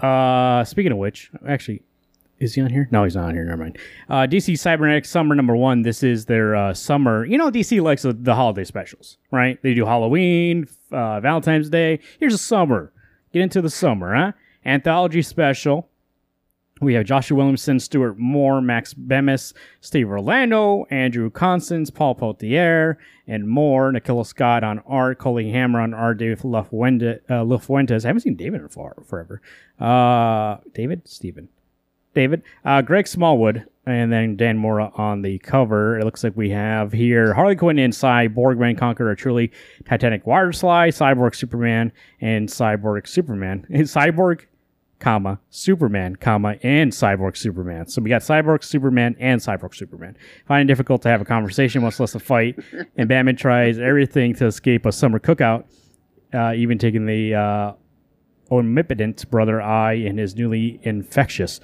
Uh, speaking of which, actually, is he on here? No, he's not on here. Never mind. Uh, DC Cybernetics Summer Number One. This is their uh, summer. You know, DC likes the, the holiday specials, right? They do Halloween, uh, Valentine's Day. Here's a summer. Get into the summer, huh? Anthology special. We have Joshua Williamson, Stuart Moore, Max Bemis, Steve Orlando, Andrew Constant, Paul Potier, and more. Nicola Scott on art, Coley Hammer on art, David uh, Lafuentes. I haven't seen David in for, forever. Uh, David? Steven. David. Uh, Greg Smallwood, and then Dan Mora on the cover. It looks like we have here Harley Quinn and Cyborg Man Conqueror, truly Titanic Water Slide, Cyborg Superman, and Cyborg Superman. Cyborg comma, Superman, comma, and Cyborg Superman. So we got Cyborg Superman and Cyborg Superman. Finding it difficult to have a conversation, much less a fight, and Batman tries everything to escape a summer cookout, uh, even taking the uh, omnipotent brother Eye and his newly infectious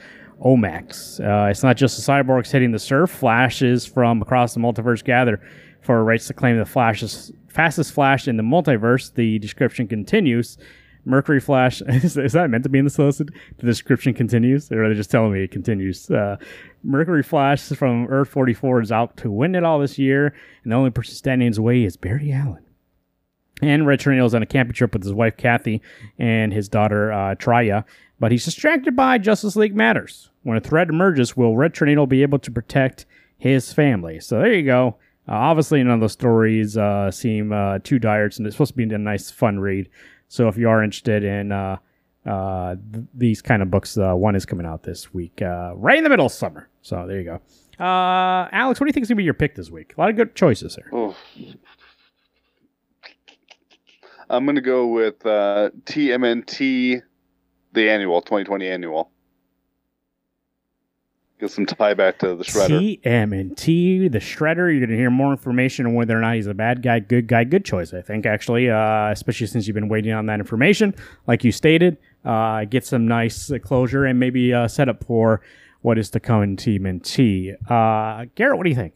Omax. Uh, it's not just the cyborgs hitting the surf. Flashes from across the multiverse gather for rights to claim the fastest Flash in the multiverse. The description continues. Mercury Flash is, is that meant to be in the solicit? The description continues, or are they just telling me it continues? Uh, Mercury Flash from Earth 44 is out to win it all this year, and the only person standing in his way is Barry Allen. And Red Tornado is on a camping trip with his wife Kathy and his daughter uh, Traya, but he's distracted by Justice League Matters. When a threat emerges, will Red Tornado be able to protect his family? So there you go. Uh, obviously, none of the stories uh, seem uh, too dire, and it's supposed to be a nice, fun read. So if you are interested in uh, uh, th- these kind of books, uh, one is coming out this week, right in the middle of summer. So there you go. Alex, what do you think is going to be your pick this week? A lot of good choices here. Oh. I'm gonna go with TMNT, the annual 2020 annual. Get some tie back to the shredder. TMNT, the Shredder. You're going to hear more information on whether or not he's a bad guy, good guy, good choice, I think, actually, uh, especially since you've been waiting on that information. Like you stated, uh, get some nice uh, closure and maybe uh, set up for what is to come in TMNT. Uh, Garrett, what do you think?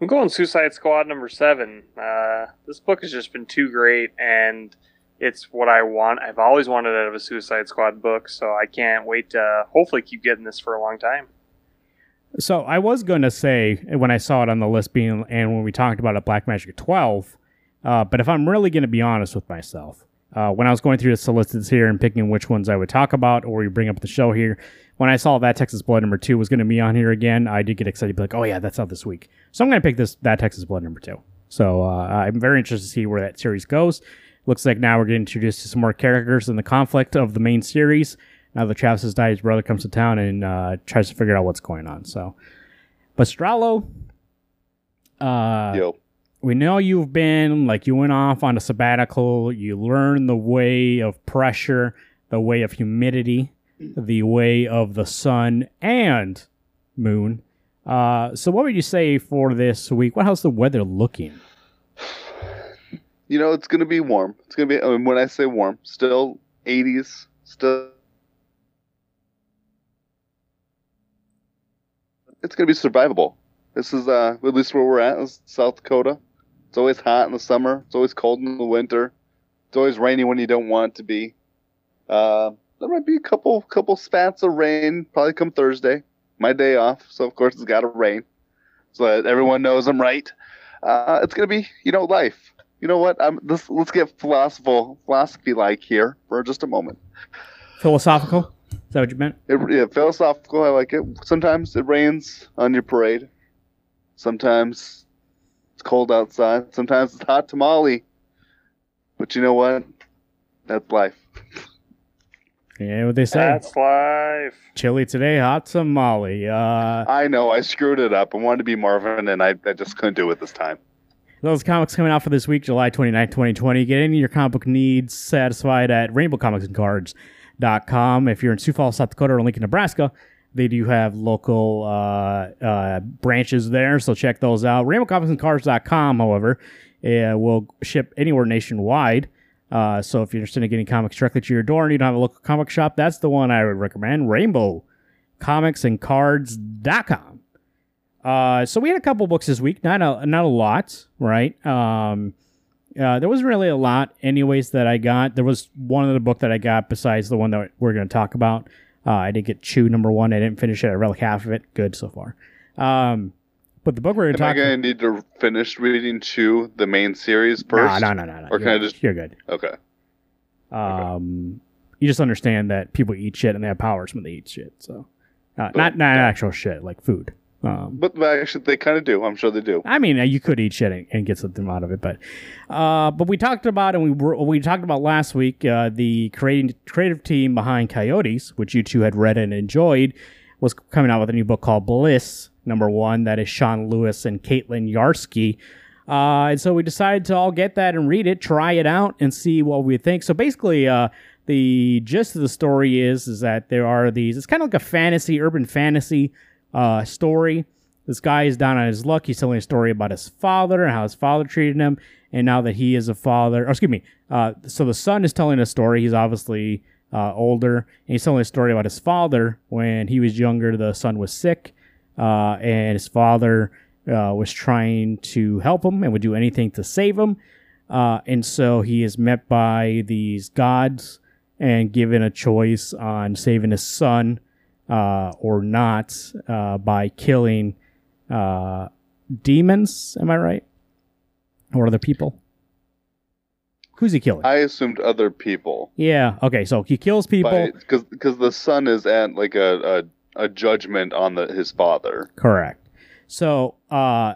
I'm going Suicide Squad number seven. Uh, this book has just been too great, and it's what I want. I've always wanted out of a Suicide Squad book, so I can't wait to hopefully keep getting this for a long time. So I was going to say when I saw it on the list being, and when we talked about it, Black Magick 12, uh, but if I'm really going to be honest with myself, uh, when I was going through the solicits here and picking which ones I would talk about or we bring up the show here, when I saw that Texas Blood number two was going to be on here again, I did get excited, be like, oh yeah, that's out this week. So I'm going to pick this that Texas Blood number two. So uh, I'm very interested to see where that series goes. Looks like now we're getting introduced to some more characters in the conflict of the main series. Now that Travis has died, his brother comes to town and uh, tries to figure out what's going on. So, but Strallo, uh, Yo, we know you've been like you went off on a sabbatical. You learned the way of pressure, the way of humidity, the way of the sun and moon. Uh, so, what would you say for this week? What how's the weather looking? You know it's gonna be warm. It's gonna be. I mean, when I say warm, still 80s, still. It's gonna be survivable. This is uh, at least where we're at, is South Dakota. It's always hot in the summer. It's always cold in the winter. It's always rainy when you don't want it to be. Uh, there might be a couple couple spats of rain probably come Thursday, my day off. So of course it's got to rain, so that everyone knows I'm right. Uh, it's gonna be you know life. You know what? I'm this. Let's get philosophical philosophy like here for just a moment. Philosophical? Is that what you meant? It, yeah, philosophical. I like it. Sometimes it rains on your parade. Sometimes it's cold outside. Sometimes it's hot tamale. But you know what? That's life. Yeah, what they say. That's life. Chilly today, hot tamale. Uh, I know I screwed it up. I wanted to be Marvin, and I, I just couldn't do it this time. Those comics coming out for this week, July 29th, 2020. Get any of your comic book needs satisfied at rainbowcomicsandcards.com. If you're in Sioux Falls, South Dakota, or Lincoln, Nebraska, they do have local uh, uh, branches there, so check those out. RainbowComicsandCards.com, however, uh, will ship anywhere nationwide. Uh, so if you're interested in getting comics directly to your door and you don't have a local comic shop, that's the one I would recommend. RainbowComicsandCards.com. Uh, so we had a couple books this week, not a not a lot, right? Um, uh, there wasn't really a lot, anyways, that I got. There was one other book that I got besides the one that we're going to talk about. Uh, I did get Chew number one. I didn't finish it. I read like half of it. Good so far. Um, but the book we're going to Am I going to need to finish reading Chew, the main series first? No, no, no, no, no. Or You're can I just- You're good. Okay. Um, you just understand that people eat shit and they have powers when they eat shit. So, uh, not not yeah. actual shit like food. Um, But, actually, they kind of do. I'm sure they do. I mean, you could eat shit and, and get something out of it, but uh, but we talked about and we were, we talked about last week uh, the creating creative team behind Coyotes, which you two had read and enjoyed, was coming out with a new book called Bliss Number One. That is Sean Lewis and Caitlin Yarsky. Uh, and so we decided to all get that and read it, try it out, and see what we think. So basically, uh, the gist of the story is is that there are these. It's kind of like a fantasy, urban fantasy uh, story. This guy is down on his luck. He's telling a story about his father and how his father treated him, and now that he is a father, or excuse me, uh, so the son is telling a story. He's obviously uh, older, and he's telling a story about his father when he was younger. The son was sick, uh, and his father uh, was trying to help him and would do anything to save him. Uh, and so he is met by these gods and given a choice on saving his son uh, or not uh, by killing uh, demons. Am I right? Or other people? Who's he killing? I assumed other people. yeah. Okay. So he kills people. Because because the son is at like a, a, a judgment on the his father. Correct. So, uh,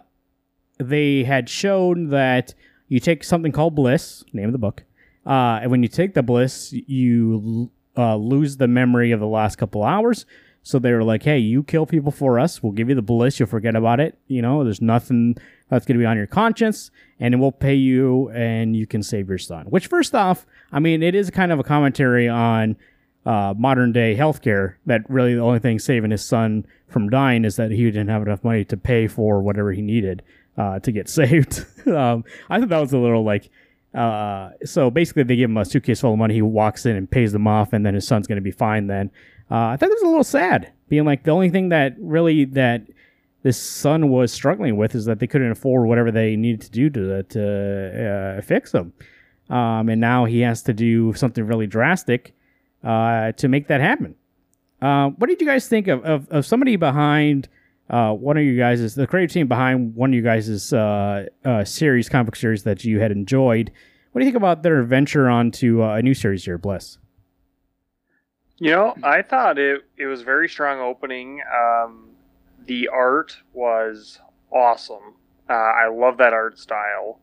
they had shown that you take something called bliss, name of the book, uh, and when you take the bliss, you uh, lose the memory of the last couple hours. So they were like, "Hey, you kill people for us. We'll give you the bliss. You'll forget about it. You know, there's nothing that's going to be on your conscience, and we'll pay you, and you can save your son." Which, first off, I mean, it is kind of a commentary on uh, modern day healthcare. That really the only thing saving his son from dying is that he didn't have enough money to pay for whatever he needed uh, to get saved. um, I thought that was a little like. Uh, so basically, they give him a suitcase full of money. He walks in and pays them off, and then his son's going to be fine. Then uh, I thought it was a little sad, being like the only thing that really that this son was struggling with is that they couldn't afford whatever they needed to do to to uh, fix him, um, and now he has to do something really drastic uh, to make that happen. Uh, what did you guys think of, of, of somebody behind uh, one of you guys, is the creative team behind one of you guys' uh, uh, series, comic series that you had enjoyed? What do you think about their venture onto uh, a new series here, Bliss? You know, I thought it it was very strong opening. Um, the art was awesome. Uh, I love that art style.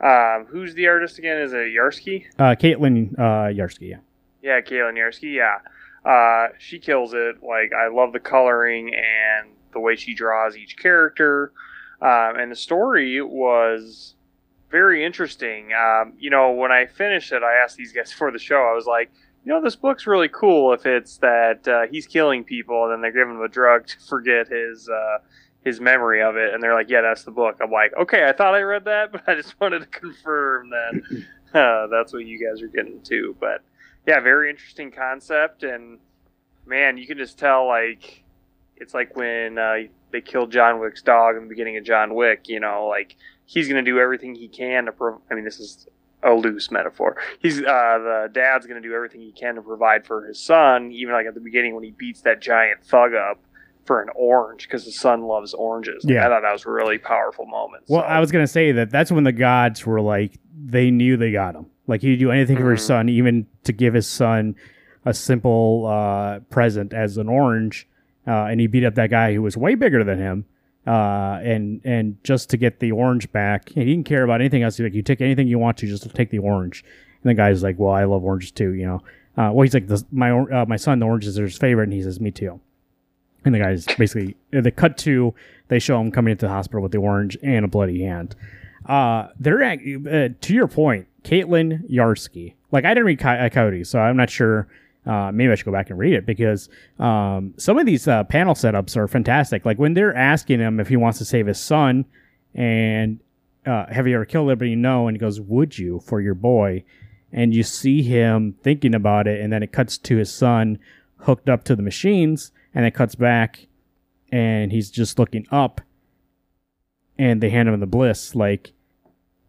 Um, who's the artist again? Is it Yarsky? Uh, Caitlin uh, Yarsky, yeah. Yeah, Caitlin Yarsky, yeah. Uh, she kills it. Like, I love the coloring and the way she draws each character. Um, and the story was very interesting. Um, you know, when I finished it, I asked these guys for the show, I was like, you know, this book's really cool if it's that uh, he's killing people and then they're giving him a drug to forget his uh, his memory of it, and they're like, "Yeah, that's the book." I'm like, "Okay, I thought I read that, but I just wanted to confirm that uh, that's what you guys are getting to." But yeah, very interesting concept, and man, you can just tell like it's like when uh, they killed John Wick's dog in the beginning of John Wick. You know, like he's going to do everything he can to. Pro- I mean, this is a loose metaphor. He's uh, the dad's going to do everything he can to provide for his son, even like at the beginning when he beats that giant thug up for an orange because the son loves oranges. Yeah. I thought that was a really powerful moment. Well, So, I was gonna say that that's when the gods were like they knew they got him. Like he'd do anything for his Mhm. son, even to give his son a simple uh, present as an orange. Uh, and he beat up that guy who was way bigger than him. Uh, and and just to get the orange back, he didn't care about anything else. He's like, you take anything you want to, just take the orange. And the guy's like, well, I love oranges too, you know. Uh, well, he's like, my uh, my son, the oranges are his favorite, and he says, me too. And the guy's basically the cut to they show him coming into the hospital with the orange and a bloody hand. Uh, they're ac- uh, to your point, Caitlin Yarsky. Like I didn't read uh, Coyote, so I'm not sure. Uh, maybe I should go back and read it because um, some of these uh, panel setups are fantastic. Like when they're asking him if he wants to save his son, and uh, have you ever killed anybody? No, and he goes, "Would you for your boy?" And you see him thinking about it, and then it cuts to his son hooked up to the machines, and it cuts back, and he's just looking up, and they hand him the bliss. Like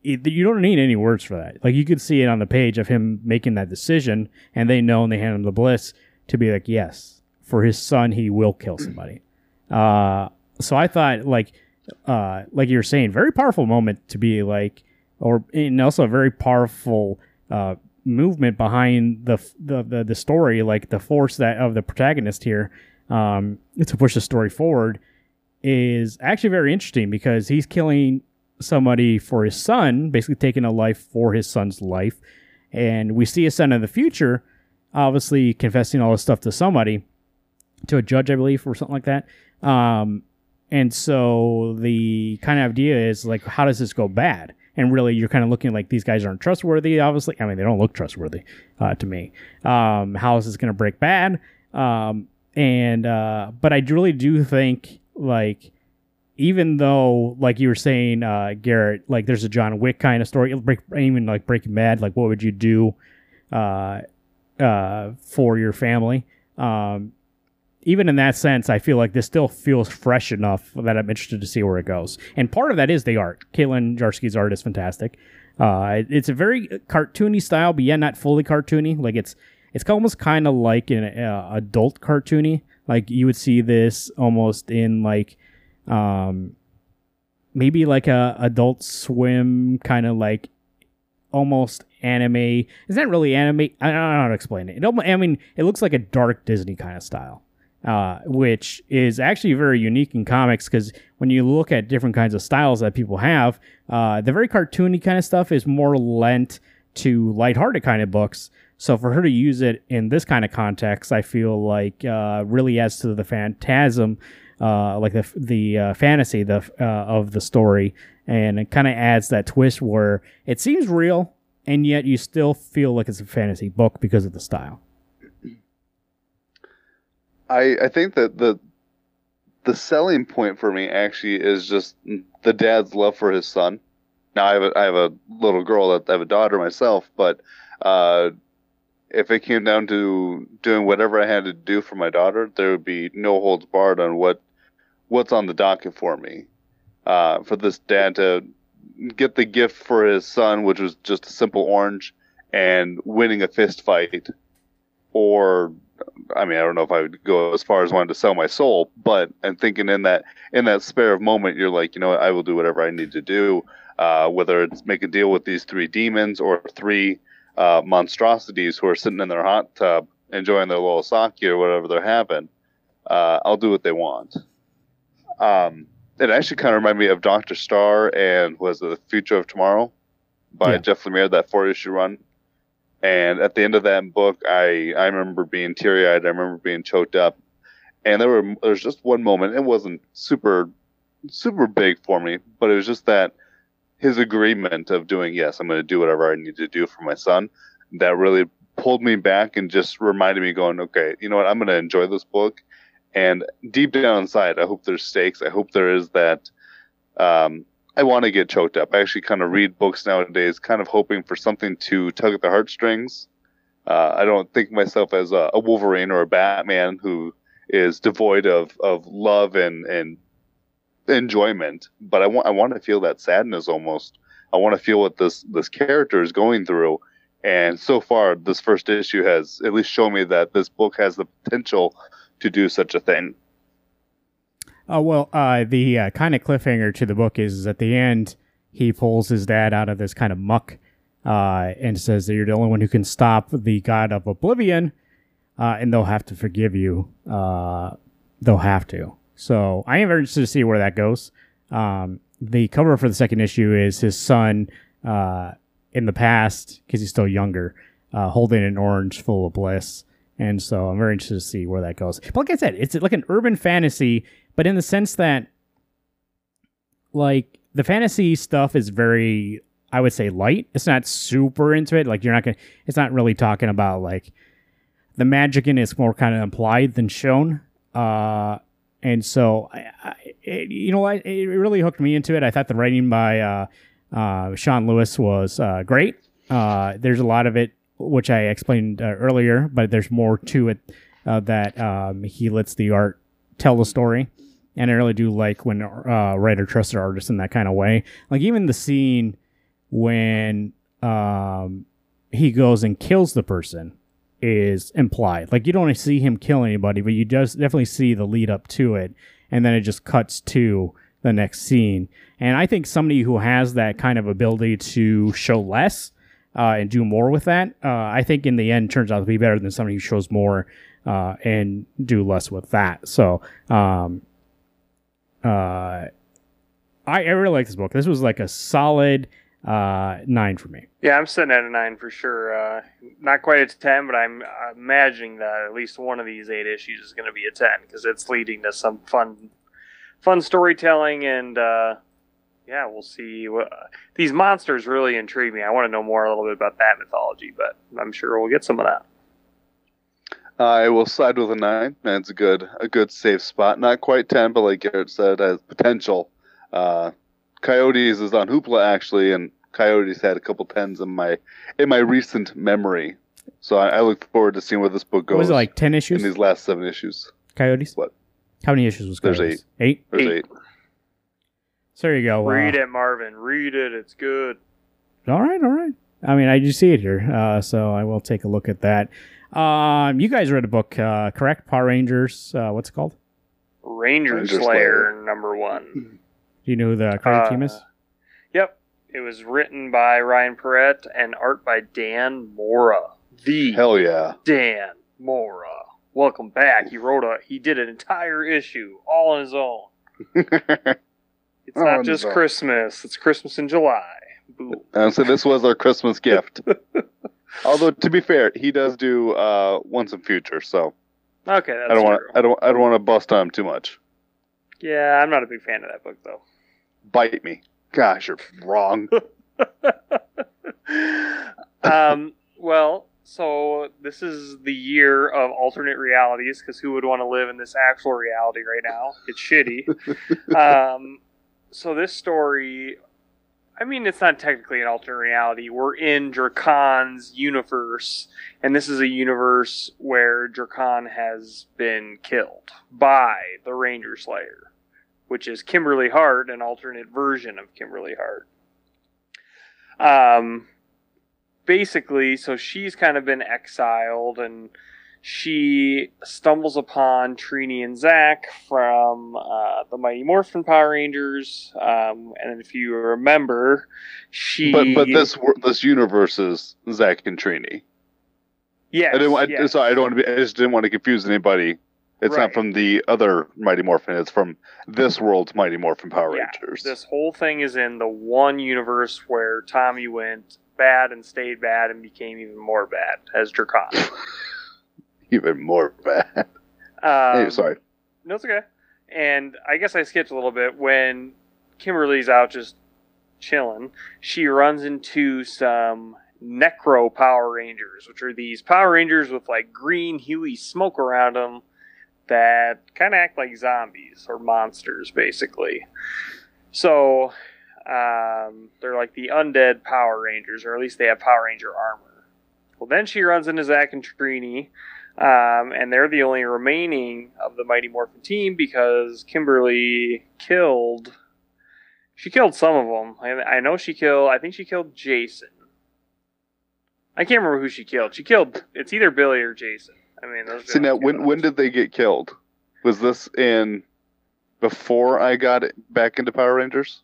you don't need any words for that. Like you could see it on the page of him making that decision, and they know, and they hand him the bliss to be like, yes, for his son, he will kill somebody. Uh, so I thought, like, uh, like you were saying, very powerful moment to be like, or and also a very powerful uh, movement behind the, the the the story, like the force that of the protagonist here, um, to push the story forward is actually very interesting because he's killing somebody for his son, basically taking a life for his son's life, and we see his son in the future, obviously confessing all this stuff to somebody, to a judge, I believe, or something like that. Um, and so the kind of idea is like, how does this go bad? And really, you're kind of looking like these guys aren't trustworthy. Obviously, I mean, they don't look trustworthy uh, to me. Um, how is this going to break bad? Um, and uh, but I really do think like even though like you were saying, uh, Garrett, like there's a John Wick kind of story, break, even like Breaking Bad, like what would you do uh, uh, for your family? Um, even in that sense, I feel like this still feels fresh enough that I'm interested to see where it goes. And part of that is the art. Caitlin Yarsky's art is fantastic. Uh, it- it's a very cartoony style, but yet not fully cartoony. Like it's it's almost kind of like an uh, adult cartoony. Like you would see this almost in like um maybe like a adult swim kind of like almost anime. It's not really anime. I don't know how to explain it. it almo- I mean, it looks like a dark Disney kind of style. uh, which is actually very unique in comics because when you look at different kinds of styles that people have, uh, the very cartoony kind of stuff is more lent to lighthearted kind of books. So for her to use it in this kind of context, I feel like uh, really adds to the phantasm, uh, like the the uh, fantasy the uh, of the story, and it kind of adds that twist where it seems real, and yet you still feel like it's a fantasy book because of the style. I I think that the the selling point for me actually is just the dad's love for his son. Now I have a, I have a little girl that I have a daughter myself, but uh, if it came down to doing whatever I had to do for my daughter, there would be no holds barred on what what's on the docket for me. Uh, for this dad to get the gift for his son, which was just a simple orange, and winning a fist fight, or I mean, I don't know if I would go as far as wanting to sell my soul, but I'm thinking in that in that spare of moment, you're like, you know, I will do whatever I need to do, uh, whether it's make a deal with these three demons or three uh, monstrosities who are sitting in their hot tub enjoying their little sake or whatever they're having. Uh, I'll do what they want. Um, it actually kind of reminded me of Doctor Star and was the Future of Tomorrow by Yeah. Jeff Lemire, that four issue run. And at the end of that book, I I remember being teary eyed. I remember being choked up. And there were there was just one moment. It wasn't super super big for me, but it was just that his agreement of doing yes, I'm going to do whatever I need to do for my son. That really pulled me back and just reminded me, going, okay, you know what? I'm going to enjoy this book. And deep down inside, I hope there's stakes. I hope there is that. Um, I want to get choked up. I actually kind of read books nowadays, kind of hoping for something to tug at the heartstrings. Uh, I don't think myself as a, a Wolverine or a Batman who is devoid of, of love and, and enjoyment, but I want I want to feel that sadness almost. I want to feel what this this character is going through. And so far, this first issue has at least shown me that this book has the potential to do such a thing. Oh well, uh, the uh, kind of cliffhanger to the book is, is at the end he pulls his dad out of this kind of muck uh, and says that you're the only one who can stop the god of oblivion, uh, and they'll have to forgive you. Uh, they'll have to. So I am very interested to see where that goes. Um, the cover for the second issue is his son uh, in the past because he's still younger, uh, holding an orange full of bliss. And so I'm very interested to see where that goes. But like I said, it's like an urban fantasy, but in the sense that, like, the fantasy stuff is very, I would say, light. It's not super into it. Like, you're not going to, it's not really talking about, like, the magic in it's more kind of implied than shown. Uh, and so, I, I, it, you know? It really hooked me into it. I thought the writing by uh, uh, Sean Lewis was uh, great. Uh, there's a lot of it, which I explained uh, earlier, but there's more to it uh, that um, he lets the art tell the story. And I really do like when uh, writer trusts their artist in that kind of way. Like even the scene when um, he goes and kills the person is implied. Like you don't see him kill anybody, but you just definitely see the lead up to it, and then it just cuts to the next scene. And I think somebody who has that kind of ability to show less uh, and do more with that, uh, I think in the end turns out to be better than somebody who shows more uh, and do less with that. So, um, uh, I, I really like this book. This was like a solid uh, nine for me. Yeah, I'm sitting at a nine for sure. Uh, not quite a ten, but I'm imagining that at least one of these eight issues is going to be a ten because it's leading to some fun, fun storytelling, and uh, yeah, we'll see. What, these monsters really intrigue me. I want to know more a little bit about that mythology, but I'm sure we'll get some of that. I will side with a nine. That's a good a good safe spot. Not quite ten, but like Garrett said, has potential. Uh, Coyotes is on Hoopla actually, and Coyotes had a couple tens in my in my recent memory. So I, I look forward to seeing where this book What goes was it like ten issues in issues? these last seven issues. Coyotes. What? How many issues was There's Coyotes? Eight. There's Eight. eight. So there you go. Uh, Read it, Marvin. Read it. It's good. All right, all right. I mean, I do see it here, uh, so I will take a look at that. Um, you guys read a book, uh, correct? Power Rangers. Uh, what's it called? Ranger, Ranger Slayer, Slayer. number one. Do you know who the creative team is? Uh, Yep. It was written by Ryan Parrott and art by Dan Mora. The Hell yeah! Dan Mora. welcome back. He wrote a he did an entire issue all on his own. It's All not on just his. Christmas. It's Christmas in July. Boom. and so this was our Christmas gift. Although to be fair, he does do uh, once in future, so Okay, that's I don't want true. I don't I don't want to bust on him too much. Yeah, I'm not a big fan of that book though. Bite me. Gosh, you're wrong. um, well, so this is the year of alternate realities because who would want to live in this actual reality right now? It's shitty. um, so this story, I mean, it's not technically an alternate reality. We're in Drakkon's universe, and this is a universe where Drakkon has been killed by the Ranger Slayer, which is Kimberly Hart, an alternate version of Kimberly Hart. Um, basically, so she's kind of been exiled, and she stumbles upon Trini and Zach from uh, the Mighty Morphin Power Rangers. Um, and if you remember, she. But but this this universe is Zach and Trini. yes, I didn't. I, yes. Sorry, I don't want to be. I just didn't want to confuse anybody. It's Right. not from the other Mighty Morphin. It's from this world's Mighty Morphin Power Yeah, Rangers. This whole thing is in the one universe where Tommy went bad and stayed bad and became even more bad as Drakkon. Even more bad. Um, Hey, sorry. No, it's okay. And I guess I skipped a little bit when Kimberly's out just chilling. She runs into some Necro Power Rangers, which are these Power Rangers with like green, huey smoke around them that kind of act like zombies or monsters, basically. So um, they're like the undead Power Rangers, or at least they have Power Ranger armor. Well, then she runs into Zack and Trini, um, and they're the only remaining of the Mighty Morphin team because Kimberly killed. She killed some of them. I, I know she killed. I think she killed Jason. I can't remember who she killed. She killed. It's either Billy or Jason. I mean, those See now, when when did they get killed? Was this in before I got back into Power Rangers?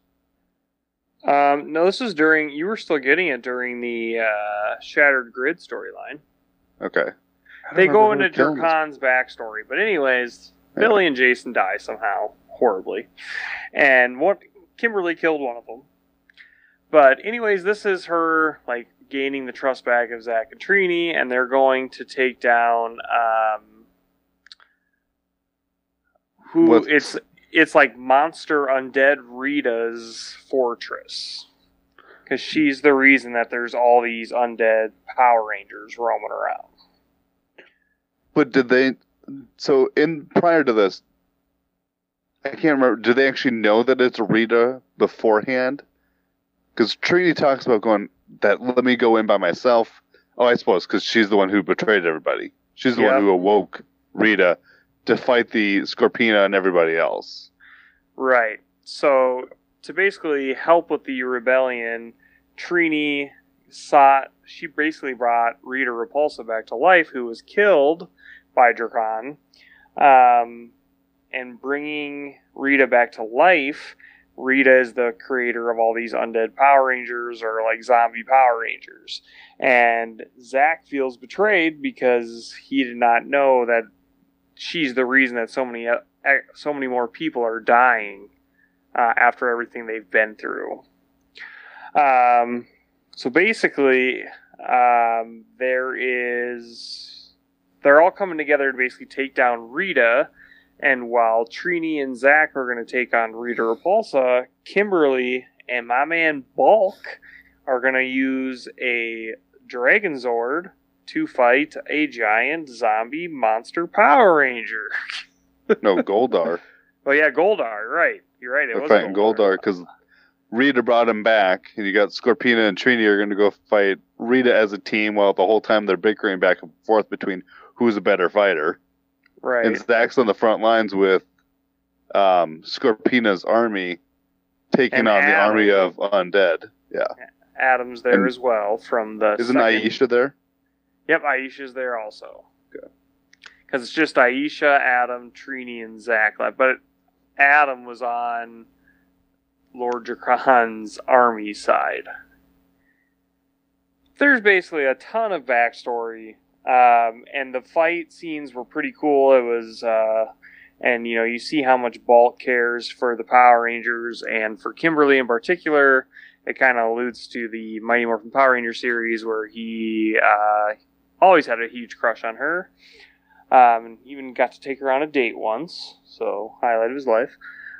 Um, no, this was during. You were still getting it during the uh, Shattered Grid storyline. Okay. They go into who killed them. Drakkon's backstory, but anyways, Yeah. Billy and Jason die somehow horribly, and what Kimberly killed one of them. But anyways, this is her like gaining the trust back of Zach and Trini, and they're going to take down um, who What's- it's it's like monster undead Rita's fortress. Because she's the reason that there's all these undead Power Rangers roaming around. But did they? So in prior to this, I can't remember. Did they actually know that it's Rita beforehand? Because Trini talks about going that. Let me go in by myself. Oh, I suppose because she's the one who betrayed everybody. She's the Yeah. one who awoke Rita to fight the Scorpina and everybody else. Right. So to basically help with the rebellion, Trini sought. She basically brought Rita Repulsa back to life, who was killed by Drakkon. Um, and bringing Rita back to life, Rita is the creator of all these undead Power Rangers or like zombie Power Rangers. And Zach feels betrayed because he did not know that she's the reason that so many uh, so many more people are dying uh, after everything they've been through. Um, so basically, um, there is they're all coming together to basically take down Rita. And while Trini and Zack are going to take on Rita Repulsa, Kimberly and my man Bulk are going to use a Dragon Zord to fight a giant zombie monster Power Ranger. No, Goldar. Oh yeah, Goldar, right? You're right. It They're was fighting Goldar because Rita brought him back, and you got Scorpina and Trini are going to go fight Rita as a team. While the whole time they're bickering back and forth between who's a better fighter. Right. And Zach's on the front lines with um, Scorpina's army taking And on the army of undead. Yeah, Adams there and- as well from the. isn't second- Aisha there? Yep, Aisha's there also. Okay. Because it's just Aisha, Adam, Trini, and Zach left. But Adam was on Lord Drakkon's army side. There's basically a ton of backstory Um, and the fight scenes were pretty cool. It was, uh, and you know, you see how much Bulk cares for the Power Rangers and for Kimberly in particular. It kind of alludes to the Mighty Morphin Power Ranger series where he uh, always had a huge crush on her. Um, and even got to take her on a date once, so highlight of his life.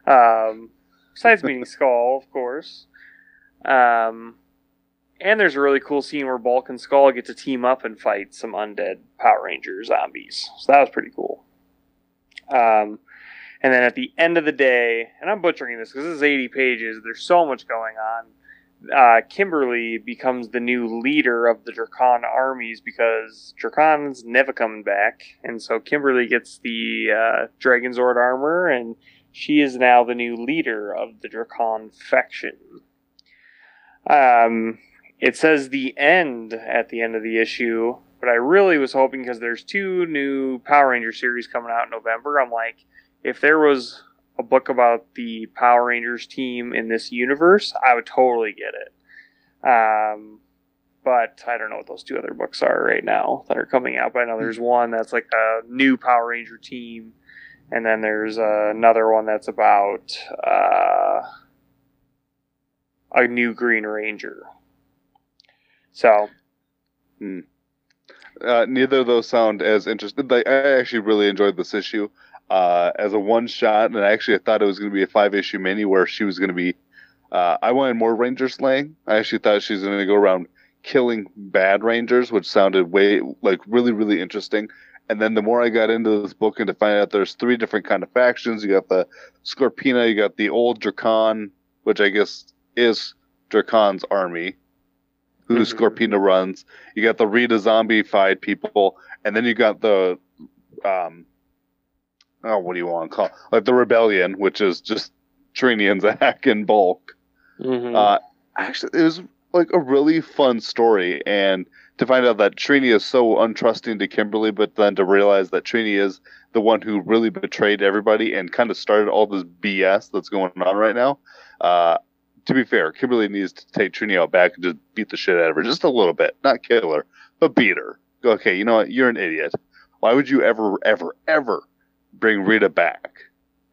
Um, besides meeting Skull, of course. Um, and there's a really cool scene where Bulk and Skull get to team up and fight some undead Power Ranger zombies. So that was pretty cool. Um, and then at the end of the day, and I'm butchering this because this is 80 pages, there's so much going on. Uh, Kimberly becomes the new leader of the Drakkon armies because Drakkon's never coming back. And so Kimberly gets the uh, Dragon armor, and she is now the new leader of the Drakkon faction. Um, it says the end at the end of the issue, but I really was hoping because there's two new Power Ranger series coming out in November. I'm like, if there was a book about the Power Rangers team in this universe, I would totally get it. Um, but I don't know what those two other books are right now that are coming out. But I know there's one that's like a new Power Ranger team, and then there's uh, another one that's about uh, a new Green Ranger. So, Hmm. Uh, neither of those sound as interesting. Like, I actually really enjoyed this issue uh, as a one shot, and I actually thought it was going to be a five issue mini where she was going to be. Uh, I wanted more ranger slaying. I actually thought she was going to go around killing bad rangers, which sounded way like really really interesting. And then the more I got into this book and to find out there's three different kind of factions. You got the Scorpina, you got the old Drakkon, which I guess is Drakkon's army, who Mhm. Scorpina runs. You got the Rita zombified people, and then you got the um oh what do you want to call it? like the rebellion, which is just Trini and Zach in bulk. mhm. Uh, actually, it was like a really fun story, and to find out that Trini is so untrusting to Kimberly, but then to realize that Trini is the one who really betrayed everybody and kind of started all this BS that's going on right now. Uh, to be fair, Kimberly needs to take Trini out back and just beat the shit out of her, just a little bit, not kill her, but beat her. Okay, you know what? You're an idiot. Why would you ever, ever, ever bring Rita back?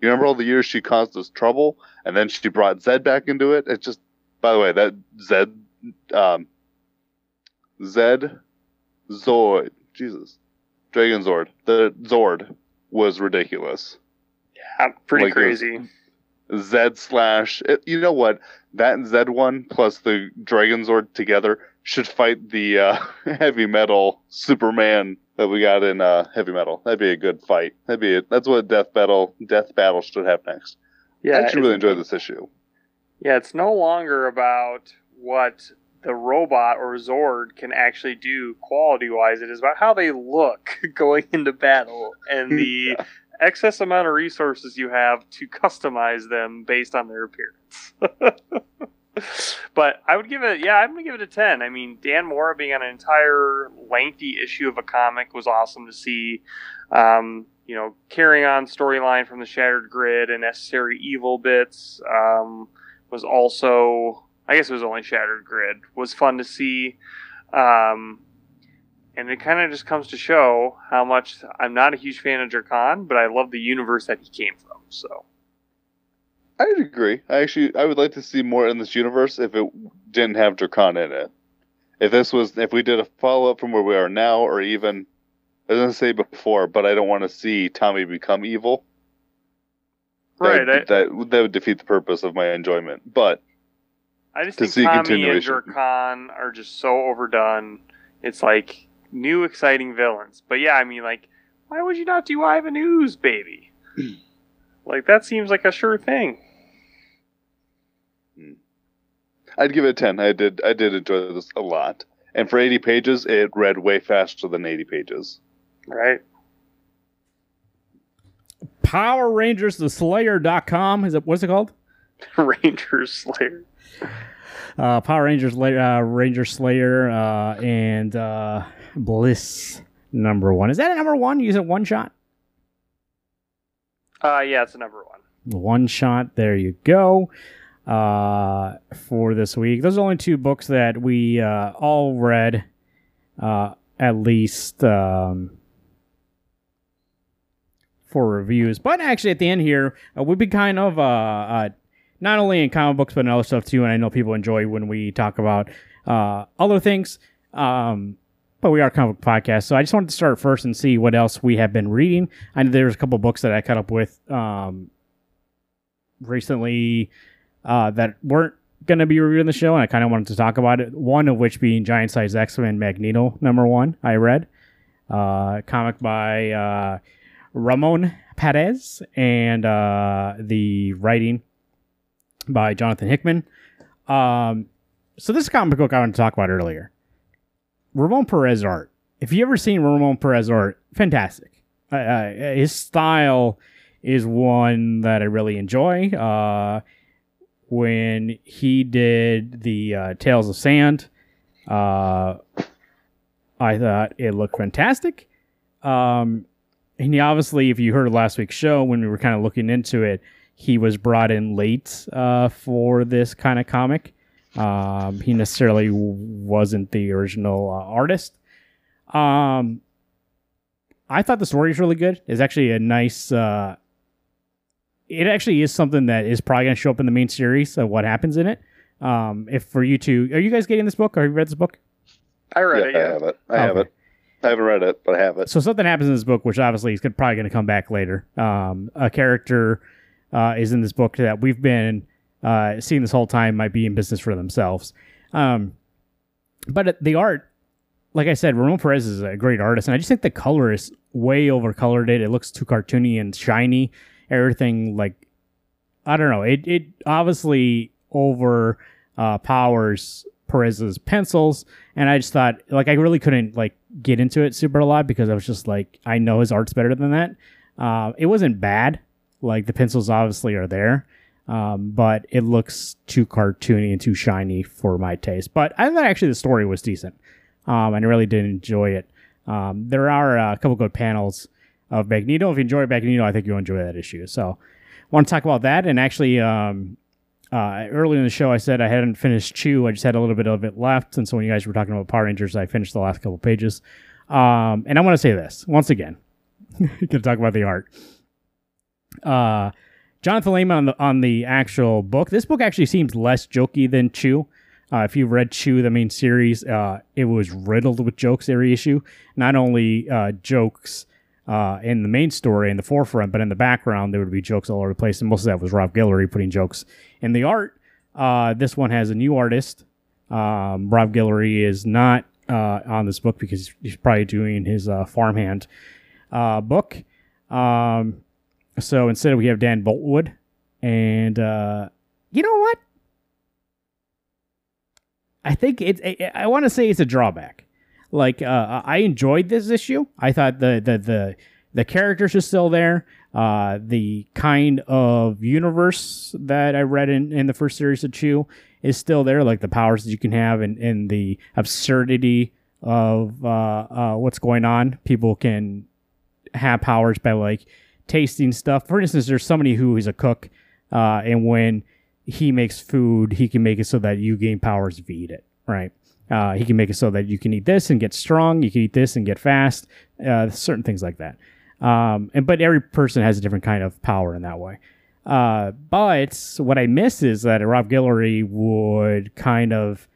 You remember all the years she caused us trouble, and then she brought Zedd back into it. It's just, by the way, that Zed, um, Zed, Zord, Jesus, Dragon Zord, the Zord was ridiculous. Yeah, pretty like crazy. Zed slash, it- you know what? That Zed one plus the Dragon Zord together should fight the uh, heavy metal Superman that we got in uh, heavy metal. That'd be a good fight. That'd be it. That's what Death Battle Death Battle should have next. Yeah, I actually really enjoyed this issue. Yeah, it's no longer about what the robot or Zord can actually do quality wise. It is about how they look going into battle and the excess amount of resources you have to customize them based on their appearance. but I would give it, yeah, I'm to give it a 10. I mean, Dan Mora being on an entire lengthy issue of a comic was awesome to see. Um, you know, carrying on storyline from the Shattered Grid and Necessary Evil bits. Um, was also I guess it was only Shattered Grid was fun to see, um, and it kind of just comes to show how much I'm not a huge fan of Drakkon, but I love the universe that he came from. So I'd agree. I actually I would like to see more in this universe if it didn't have Drakkon in it. If this was if we did a follow up from where we are now, or even I was gonna say before, but I don't want to see Tommy become evil. That right, would, I, that that would defeat the purpose of my enjoyment. But I just to think see Tommy and. Drakkon are just so overdone. It's like new exciting villains, but yeah, I mean like. Why would you not do Ivan Ooze, baby? like that seems like a sure thing. Hmm. I'd give it a ten. I did I did enjoy this a lot. And for eighty pages, it read way faster than eighty pages. Right? Power Rangers the Slayer.com. Is it what's it called? Rangers Slayer. Uh, Power Rangers uh, Ranger Slayer uh, and uh, Bliss number one. Is that a number one? Use it one shot? Uh, yeah, it's a number one. One shot. There you go. Uh, for this week, those are only two books that we uh, all read. Uh, at least um, for reviews. But actually, at the end here, uh, we've been kind of uh, uh, not only in comic books but in other stuff too. And I know people enjoy when we talk about uh, other things. Um, but we are a comic book podcast, so I just wanted to start first and see what else we have been reading. I know there's a couple books that I caught up with um, recently uh, that weren't going to be reviewed in the show, and I kind of wanted to talk about it. One of which being Giant Size X Men Magneto number one. I read uh, comic by uh, Ramon Perez and uh, the writing by Jonathan Hickman. Um, so this comic book I wanted to talk about earlier. Ramon Perez art. If you ever seen Ramon Perez art, fantastic. Uh, his style is one that I really enjoy. Uh, when he did the uh, Tales of Sand, uh, I thought it looked fantastic. Um, and he obviously, if you heard last week's show when we were kind of looking into it, he was brought in late uh, for this kind of comic. Um, he necessarily wasn't the original uh, artist. Um, I thought the story was really good. It's actually a nice. Uh, it actually is something that is probably going to show up in the main series of what happens in it. Um, if for you two, are you guys getting this book? Or have you read this book? I read yeah, it. Yeah. I have it. I have it. I haven't read it, but I have it. So something happens in this book, which obviously is probably going to come back later. Um, a character uh, is in this book that we've been uh, seeing this whole time might be in business for themselves. Um, but the art, like I said, Ramon Perez is a great artist, and I just think the color is way overcolored. It it looks too cartoony and shiny. Everything like I don't know. It it obviously over uh, Perez's pencils, and I just thought like I really couldn't like get into it super a lot because I was just like I know his art's better than that. Uh, it wasn't bad. Like the pencils obviously are there, um, but it looks too cartoony and too shiny for my taste. But I thought actually the story was decent, um, and I really did enjoy it. Um, there are a couple good panels of Magneto. If you enjoy Magneto, I think you'll enjoy that issue. So, I want to talk about that. And actually, um, uh, earlier in the show, I said I hadn't finished Chew. I just had a little bit of it left. And so, when you guys were talking about Power Rangers, I finished the last couple pages. Um, and I want to say this once again. To talk about the art. Uh, Jonathan Layman on the on the actual book. This book actually seems less jokey than Chew. Uh, if you've read Chew, the main series, uh, it was riddled with jokes every issue. Not only uh, jokes uh, in the main story in the forefront, but in the background there would be jokes all over the place, and most of that was Rob Guillory putting jokes in the art. Uh, this one has a new artist. Um, Rob Guillory is not uh, on this book because he's probably doing his farmhand book. Um, so instead, we have Dan Boultwood, and uh, you know what? I think it's. I want to say it's a drawback. Like uh, I enjoyed this issue. I thought the the the the characters are still there. Uh, the kind of universe that I read in, in the first series of Chew is still there, like the powers that you can have and, and the absurdity of uh, uh, what's going on. People can have powers by like tasting stuff. For instance, there's somebody who is a cook, uh, and when he makes food, he can make it so that you gain powers if you eat it, right? Uh, he can make it so that you can eat this and get strong. You can eat this and get fast. Uh, certain things like that. Um, and but every person has a different kind of power in that way. Uh, but what I miss is that Rob Guillory would kind of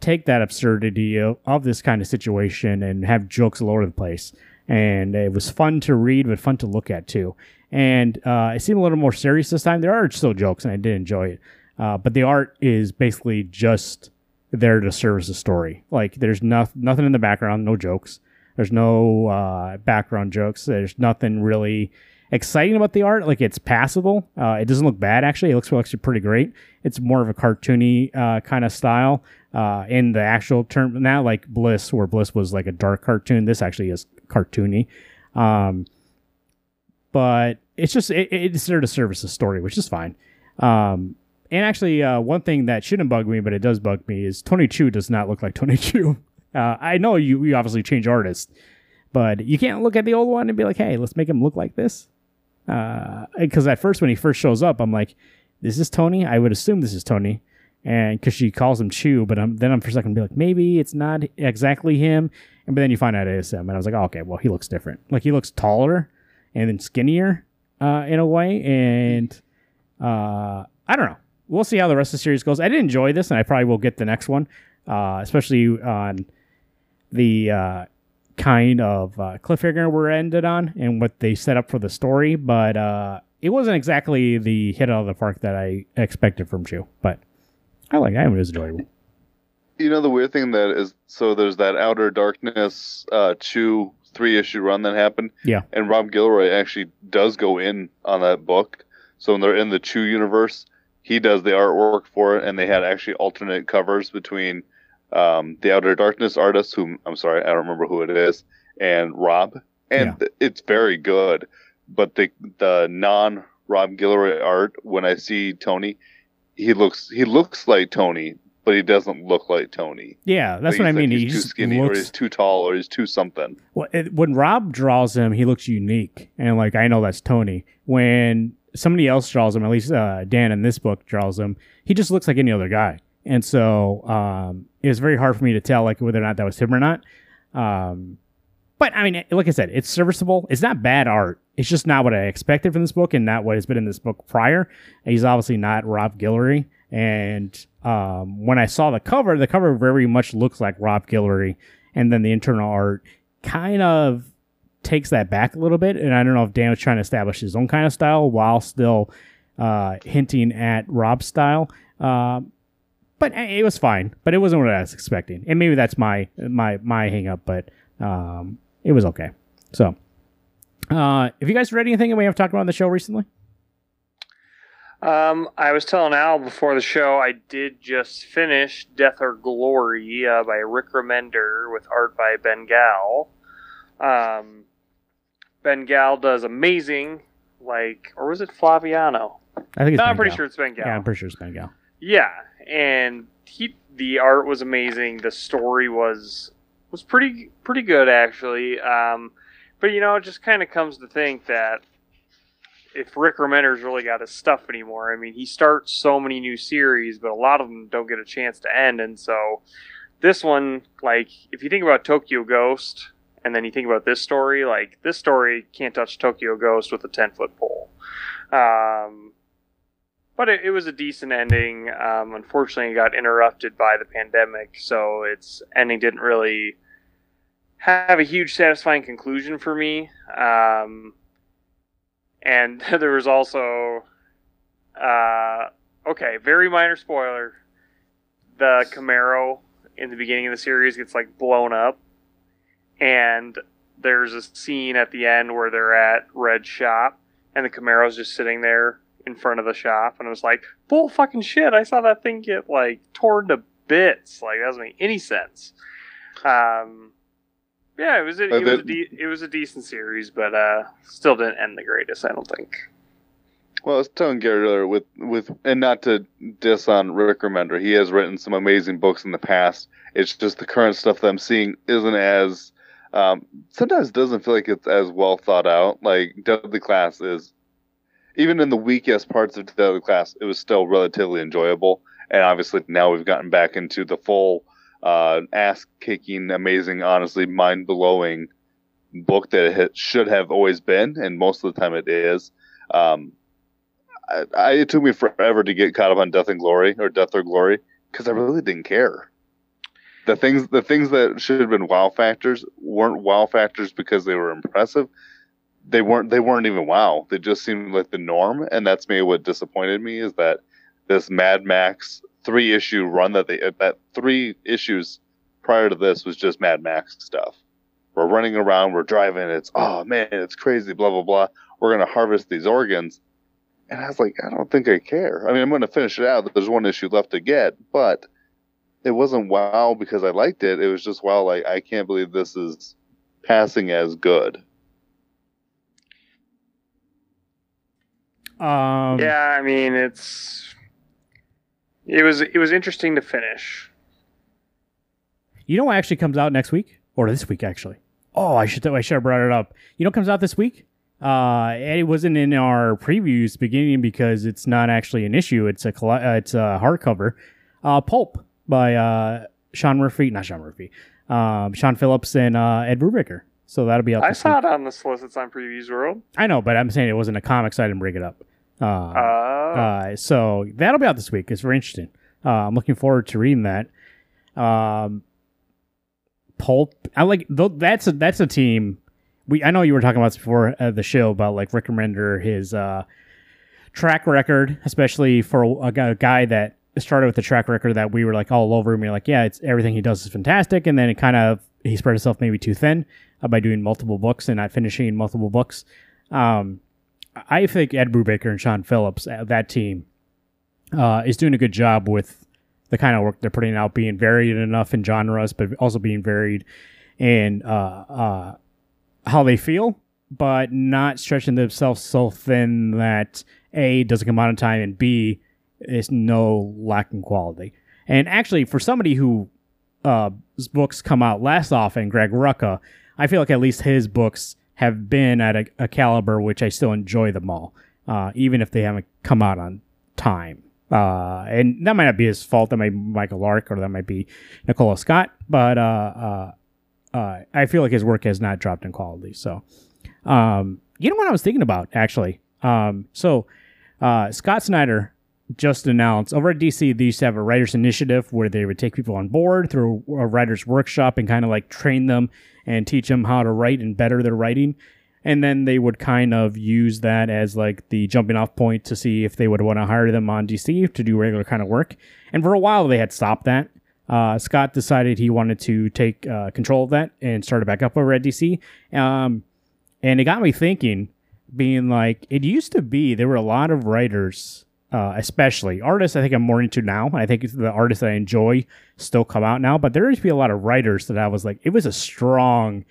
take that absurdity of, of, this kind of situation and have jokes all over the place and it was fun to read, but fun to look at too. And uh, it seemed a little more serious this time. There are still jokes, and I did enjoy it, uh, but the art is basically just there to service the story. Like there's no, nothing in the background, no jokes. There's no uh, background jokes. There's nothing really exciting about the art. Like it's passable. Uh, it doesn't look bad actually. It looks actually pretty great. It's more of a cartoony uh, kind of style uh, in the actual term. now, like Bliss, where Bliss was like a dark cartoon. This actually is cartoony. Um, but it's just it, it's there to service the story, which is fine. Um, and actually, uh, one thing that shouldn't bug me, but it does bug me, is Tony Chu does not look like Tony Chu. Uh, I know you, you obviously change artists, but you can't look at the old one and be like, hey, let's make him look like this. Because uh, at first, when he first shows up, I'm like, this is Tony? I would assume this is Tony. And because she calls him Chu, but I'm, then I'm for a second be like, maybe it's not exactly him And but then you find out it is him, and I was like, oh, okay, well he looks different. Like he looks taller and then skinnier uh, in a way, and uh, I don't know. We'll see how the rest of the series goes. I did enjoy this, and I probably will get the next one, uh, especially on the uh, kind of uh, cliffhanger we're ended on and what they set up for the story. But uh, it wasn't exactly the hit out of the park that I expected from Chew. But I like it. It was enjoyable. You know the weird thing that is so there's that Outer Darkness uh, Chew three issue run that happened. Yeah. And Rob Guillory actually does go in on that book. So when they're in the Chew universe, he does the artwork for it, and they had actually alternate covers between um, the Outer Darkness artist, whom I'm sorry, I don't remember who it is, and Rob, and Yeah. it's very good. But the the non Rob Guillory art, when I see Tony, he looks he looks like Tony, but he doesn't look like Tony. Yeah, that's Like what I mean. Like he he's too skinny, or he's too tall, or he's too something. Well, it, when Rob draws him, he looks unique, and like I know that's Tony. When somebody else draws him, at least uh, Dan in this book draws him, he just looks like any other guy. And so um, it was very hard for me to tell like whether or not that was him or not. Um, but I mean, like I said, it's serviceable. It's not bad art. It's just not what I expected from this book, and not what has been in this book prior. And he's obviously not Rob Guillory. And um, when I saw the cover, the cover very much looks like Rob Guillory, and then the internal art kind of takes that back a little bit. And I don't know if Dan was trying to establish his own kind of style while still uh, hinting at Rob's style. Um, but it was fine. But it wasn't what I was expecting. And maybe that's my my my hang up. But um, it was okay. So, uh, if you guys read anything that we have talked about on the show recently, Um, I was telling Al before the show, I did just finish Death or Glory uh, by Rick Remender with art by Bengal. Um, Bengal does amazing, like, or was it Flaviano? I think it's No, I'm pretty Gal. sure it's Bengal. Yeah, I'm pretty sure it's Bengal. Yeah, and he the art was amazing. The story was was pretty pretty good actually. Um, but you know, it just kind of comes to think that if Rick Remender's really got his stuff anymore, I mean, he starts so many new series, but a lot of them don't get a chance to end, and so this one, like, if you think about Tokyo Ghost, and then you think about this story, like this story can't touch Tokyo Ghost with a ten foot pole. Um, but it, it was a decent ending. Um, unfortunately, it got interrupted by the pandemic, so its ending didn't really have a huge satisfying conclusion for me. Um, and there was also, uh, okay, very minor spoiler. The Camaro in the beginning of the series gets like blown up, and there's a scene at the end where they're at Red's shop, and the Camaro's just sitting there in front of the shop, and I was like, bull fucking shit! I saw that thing get like torn to bits. Like that doesn't make any sense. Um, yeah, it was a, it was a de- it was a decent series, but uh, still didn't end the greatest. I don't think. Well, I was telling Gary earlier with with and not to diss on Rick Remender, he has written some amazing books in the past. It's just the current stuff that I'm seeing isn't as um, sometimes doesn't feel like it's as well thought out. Like Deadly Class is even in the weakest parts of Deadly Class, it was still relatively enjoyable. And obviously now we've gotten back into the full uh, ass kicking, amazing, honestly mind blowing book that it should have always been, and most of the time it is. Um, I, I, it took me forever to get caught up on Death and Glory or Death or Glory because I really didn't care. The things, the things that should have been wow factors weren't wow factors because they were impressive. They weren't. They weren't even wow. They just seemed like the norm, and that's maybe what disappointed me is that this Mad Max three issue run that they that three issues prior to this was just Mad Max stuff. We're running around, we're driving. It's oh man, it's crazy. Blah blah blah. We're gonna harvest these organs. And I was like, I don't think I care. I mean, I'm going to finish it out. There's one issue left to get, but it wasn't wow because I liked it. It was just wow, like I can't believe this is passing as good. Um, yeah, I mean it's it was it was interesting to finish. You know what actually comes out next week or this week actually? Oh, I should I should have brought it up. You know what comes out this week? Uh, it wasn't in our previews beginning because it's not actually an issue. It's a uh, it's a hardcover. Uh, Pulp by uh Sean Murphy, not Sean Murphy. um, Sean Phillips and uh, Ed Brubaker. So that'll be out. I saw week. it on the solicits on Previews World. I know, but I'm saying it wasn't a comic, so I didn't bring it up. Uh, Uh, uh, so that'll be out this week. It's very interesting. Uh, I'm looking forward to reading that. Um, Pulp. I like th- that's a that's a team. We I know you were talking about this before uh, the show about like Rick Remender, his uh, track record, especially for a, guy- a guy that started with a track record that we were like all over him. We're like, yeah, it's everything he does is fantastic, and then it kind of he spread himself maybe too thin uh, by doing multiple books and not finishing multiple books. Um, I think Ed Brubaker and Sean Phillips, uh, that team, uh, is doing a good job with the kind of work they're putting out, being varied enough in genres, but also being varied in uh, uh, how they feel, but not stretching themselves so thin that A doesn't come out in time and B is no lacking quality. And actually, for somebody who uh, books come out less often, Greg Rucka, I feel like at least his books have been at a, a caliber which I still enjoy them all, uh, even if they haven't come out on time. Uh, and that might not be his fault. That might be Michael Lark or that might be Nicola Scott. But uh, uh, uh, I feel like his work has not dropped in quality. So, um, you know what I was thinking about actually? Um, so uh, Scott Snyder just announced over at DC they used to have a writers initiative where they would take people on board through a writers workshop and kind of like train them and teach them how to write and better their writing and then they would kind of use that as like the jumping off point to see if they would want to hire them on DC to do regular kind of work. And for a while they had stopped that. Uh, Scott decided he wanted to take uh, control of that and start it back up over at DC. Um, and it got me thinking, being like, it used to be there were a lot of writers, uh, especially artists. I think I'm more into now. I think the artists that I enjoy still come out now, but there used to be a lot of writers that I was like, it was a strong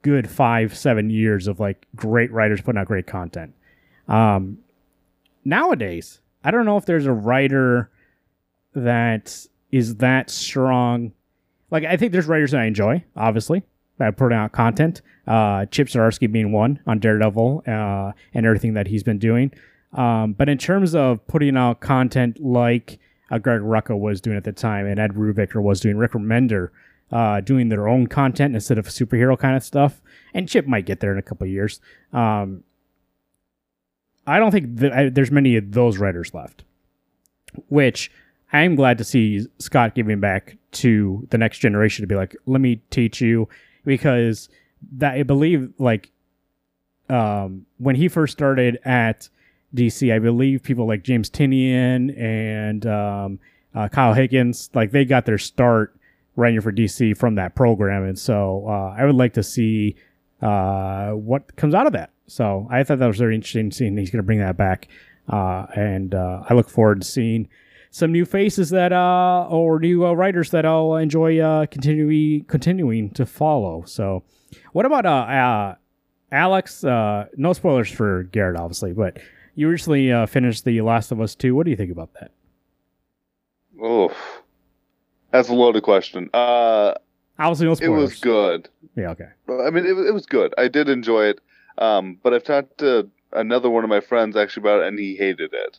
good five, seven years of like great writers putting out great content. Um, nowadays, I don't know if there's a writer that is that strong. Like, I think there's writers that I enjoy, obviously, that put out content. Uh, Chip Zdarsky being one on Daredevil uh, and everything that he's been doing. Um, but in terms of putting out content like uh, Greg Rucka was doing at the time and Ed Brubaker was doing, Rick Remender, uh, doing their own content instead of superhero kind of stuff. And Chip might get there in a couple years. Um, I don't think that I, there's many of those writers left, which I'm glad to see Scott giving back to the next generation to be like, let me teach you because that I believe like um, when he first started at DC, I believe people like James Tynion and um, uh, Kyle Higgins, like they got their start writing for DC from that program, and so uh, I would like to see uh, what comes out of that. So I thought that was very interesting seeing he's going to bring that back, uh, and uh, I look forward to seeing some new faces that uh, or new writers that I'll enjoy continuing continuing to follow. So, what about Alex? No spoilers for Garrett, obviously, but you recently uh, finished The Last of Us Two. What do you think about that? Oh, that's a loaded question. Uh, Obviously, no it was good. Yeah, okay. I mean, it, was- it was good. I did enjoy it. Um, but I've talked to another one of my friends actually about it, and he hated it.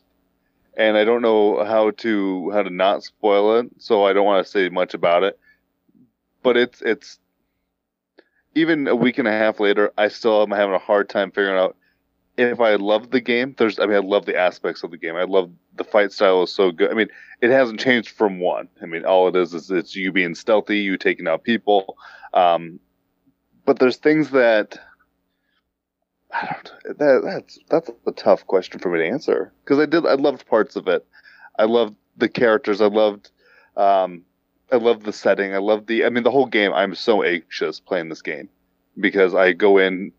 And I don't know how to how to not spoil it, so I don't want to say much about it. But it's it's even a week and a half later, I still am having a hard time figuring out if I love the game. There's, I mean, I love the aspects of the game. I love the fight style is so good. I mean, it hasn't changed from one. I mean, all it is is it's you being stealthy, you taking out people. Um, but there's things that I don't. That that's that's a tough question for me to answer because I did. I loved parts of it. I loved the characters. I loved. Um, I loved the setting. I loved the. I mean, the whole game. I'm so anxious playing this game because I go in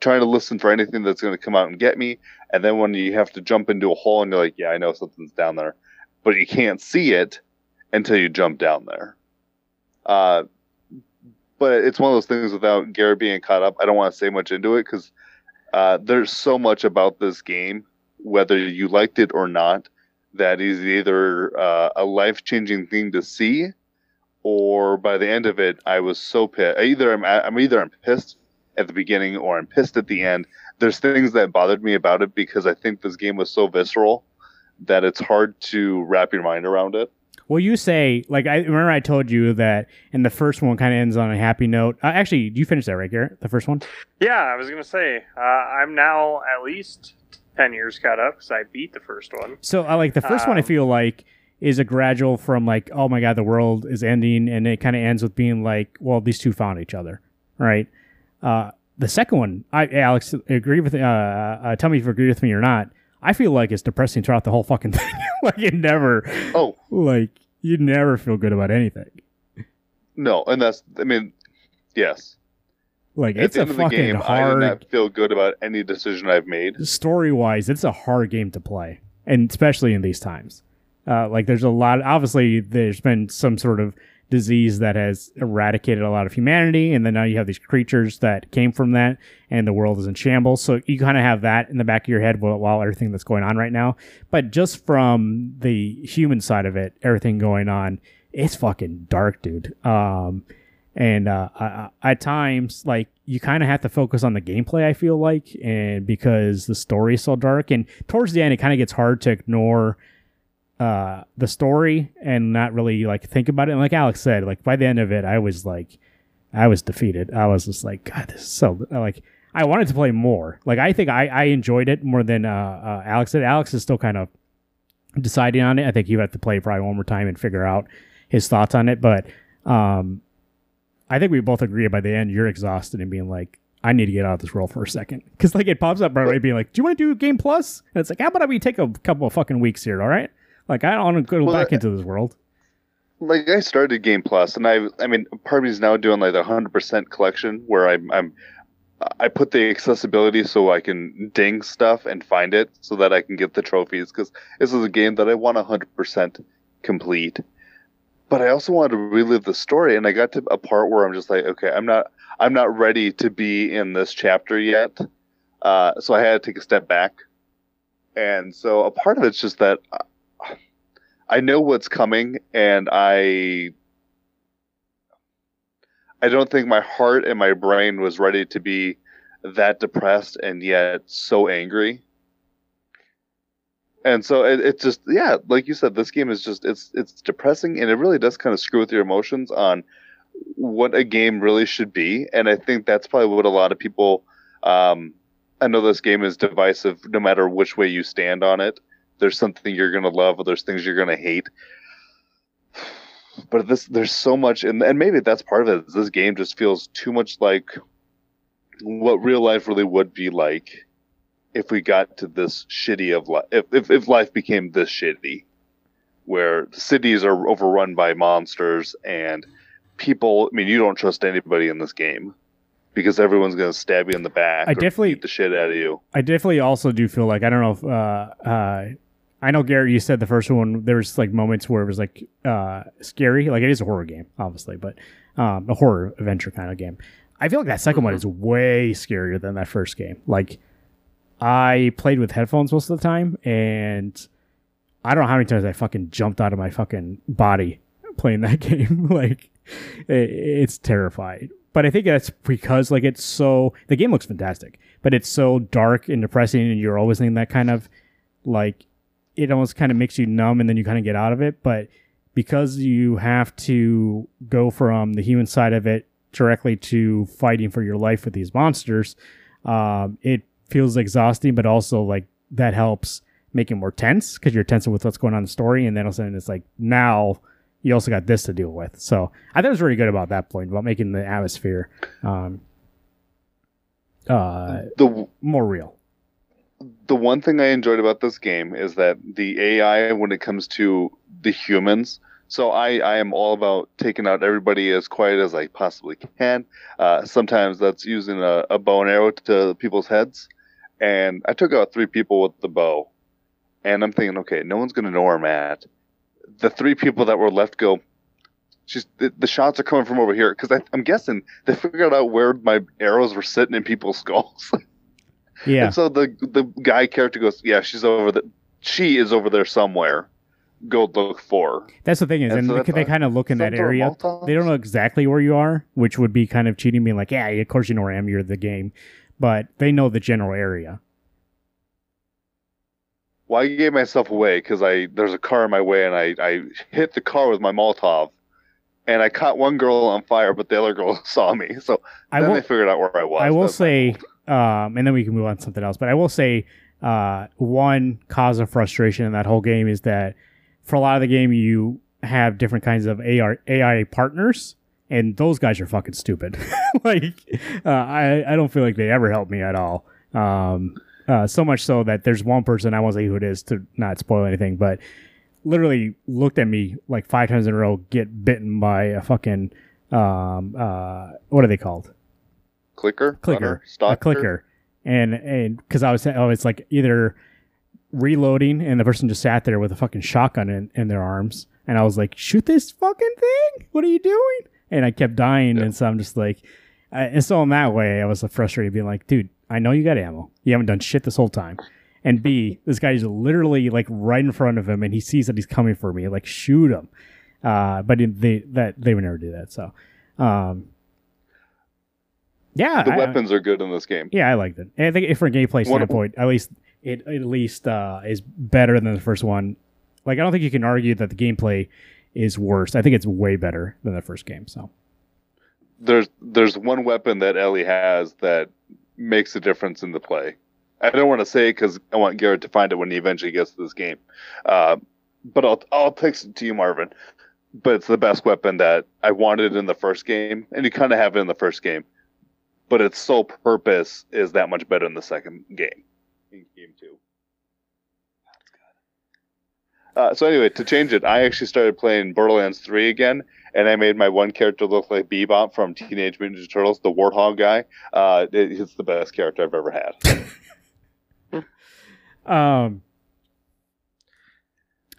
trying to listen for anything that's going to come out and get me, and then when you have to jump into a hole and you're like, yeah, I know something's down there, but you can't see it until you jump down there. Uh, but it's one of those things without Garrett being caught up. I don't want to say much into it because uh, there's so much about this game, whether you liked it or not, that is either uh, a life changing thing to see, or by the end of it, I was so pissed. Either I'm, I'm either I'm pissed at the beginning or I'm pissed at the end. There's things that bothered me about it because I think this game was so visceral that it's hard to wrap your mind around it. Well, you say like I remember I told you that in the first one kind of ends on a happy note. Uh, actually, you finished that right, Garrett? The first one. Yeah, I was gonna say uh, I'm now at least ten years caught up because I beat the first one. So I like the first one. I Um, feel like is a gradual from like oh my god the world is ending and it kind of ends with being like well these two found each other right. Uh, the second one, I Alex agree with. Uh, uh, tell me if you agree with me or not. I feel like it's depressing throughout the whole fucking thing. like it never, Oh like you never feel good about anything. no, and that's I mean, yes. Like At it's the a of the fucking game, I did hard not feel good about any decision I've made. story wise, it's a hard game to play, and especially in these times. Uh, like, there's a lot. Obviously, there's been some sort of disease that has eradicated a lot of humanity, and then now you have these creatures that came from that, and the world is in shambles. So you kind of have that in the back of your head while, while everything that's going on right now. But just from the human side of it, everything going on, it's fucking dark, dude. Um, and uh, I, I- at times like you kind of have to focus on the gameplay i feel like and because the story is so dark and towards the end it kind of gets hard to ignore uh, the story and not really like think about it and like alex said like by the end of it i was like i was defeated i was just like god this is so like i wanted to play more like i think i, I enjoyed it more than uh, uh, alex did alex is still kind of deciding on it i think you have to play probably one more time and figure out his thoughts on it but um I think we both agree by the end you're exhausted and being like, I need to get out of this world for a second. Because like it pops up right away being like, Do you want to do Game Plus? And it's like, how about we take a couple of fucking weeks here, all right? Like I don't want to go Well, back I- into this world. Like I started Game Plus, and I I mean, part of me is now doing like a hundred percent collection where I'm I'm I put the accessibility so I can ding stuff and find it so that I can get the trophies because this is a game that I want hundred percent complete. But I also wanted to relive the story, and I got to a part where I'm just like, okay, I'm not I'm not ready to be in this chapter yet. Uh, so I had to take a step back, and so a part of it's just that I know what's coming, and I I don't think my heart and my brain was ready to be that depressed and yet so angry. And so it, it just yeah, like you said, this game is just it's it's depressing and it really does kind of screw with your emotions on what a game really should be. And I think that's probably what a lot of people um I know this game is divisive no matter which way you stand on it. There's something you're gonna love or there's things you're gonna hate but this there's so much and, and maybe that's part of it. this game just feels too much like what real life really would be like if we got to this shitty of life if, if, if life became this shitty where cities are overrun by monsters and people i mean you don't trust anybody in this game because everyone's going to stab you in the back I definitely- beat the shit out of you I definitely also do feel like I don't know if uh, uh, I know Garrett, you said the first one there was like moments where it was like uh, scary, like it is a horror game, obviously, but um, a horror adventure kind of game. I feel like that 2nd one is way scarier than that first game. Like I played with headphones most of the time, and I don't know how many times I fucking jumped out of my fucking body playing that game. like it, it's terrifying. But I think that's because like it's so the game looks fantastic, but it's so dark and depressing, and you're always in that kind of like it almost kind of makes you numb, and then you kind of get out of it. But because you have to go from the human side of it directly to fighting for your life with these monsters, um, it feels exhausting, but also like that helps make it more tense because you're tense with what's going on in the story, and then all of a sudden it's like now you also got this to deal with. So I thought it was really good about that point about making the atmosphere um, uh, the more real. The one thing I enjoyed about this game is that the AI, when it comes to the humans, so I, I am all about taking out everybody as quiet as I possibly can. Uh, sometimes that's using a, a bow and arrow to people's heads. And I took out three people with the bow. And I'm thinking, okay, no one's going to know where I'm at. The three people that were left go, she's, the, the shots are coming from over here. Because I'm guessing they figured out where my arrows were sitting in people's skulls. Yeah, And so the the guy character goes, "Yeah, she's over the she is over there somewhere. Go look for." her." that's the thing is, And and so they, kind of look in that Some sort of area. They don't know exactly where you are, which would be kind of cheating, being like, "Yeah, of course you know where I am. You're the game," but they know the general area. well, I gave myself away because I there's a car in my way and I I hit the car with my Molotov, and I caught one girl on fire, but the other girl saw me. So I then will, they figured out where I was. I will say, um, and then we can move on to something else. But I will say, uh, one cause of frustration in that whole game is that for a lot of the game, you have different kinds of AR, AI partners, and those guys are fucking stupid. like, uh, I I don't feel like they ever help me at all. Um, uh, so much so that there's one person I won't say who it is to not spoil anything, but literally looked at me like five times in a row, get bitten by a fucking um uh what are they called? clicker, clicker, a clicker, and and because I was oh, it's like either reloading and the person just sat there with a fucking shotgun in, in their arms, and I was like, shoot this fucking thing! What are you doing? And I kept dying, Yeah. and so I'm just like, uh, and so in that way, I was frustrated, being like, dude, I know you got ammo, you haven't done shit this whole time. And B, this guy is literally like right in front of him, and he sees that he's coming for me. Like, shoot him. Uh, but they that they would never do that. So, um, yeah, The I- weapons are good in this game. yeah, I liked it. And I think from a gameplay standpoint, at least it at least uh, is better than the first one. Like I don't think you can argue that the gameplay is worse. I think it's way better than the first game. So There's there's one weapon that Ellie has that makes a difference in the play. I don't want to say because I want Garrett to find it when he eventually gets to this game. Uh, but I'll I'll text it to you, Marvin. But it's the best weapon that I wanted in the first game, and you kind of have it in the first game. But its sole purpose is that much better in the second game. In game two. Uh, so anyway, to change it, I actually started playing Borderlands 3 again, and I made my one character look like Bebop from Teenage Mutant Ninja Turtles, the Warthog guy. Uh, it- it's the best character I've ever had. um,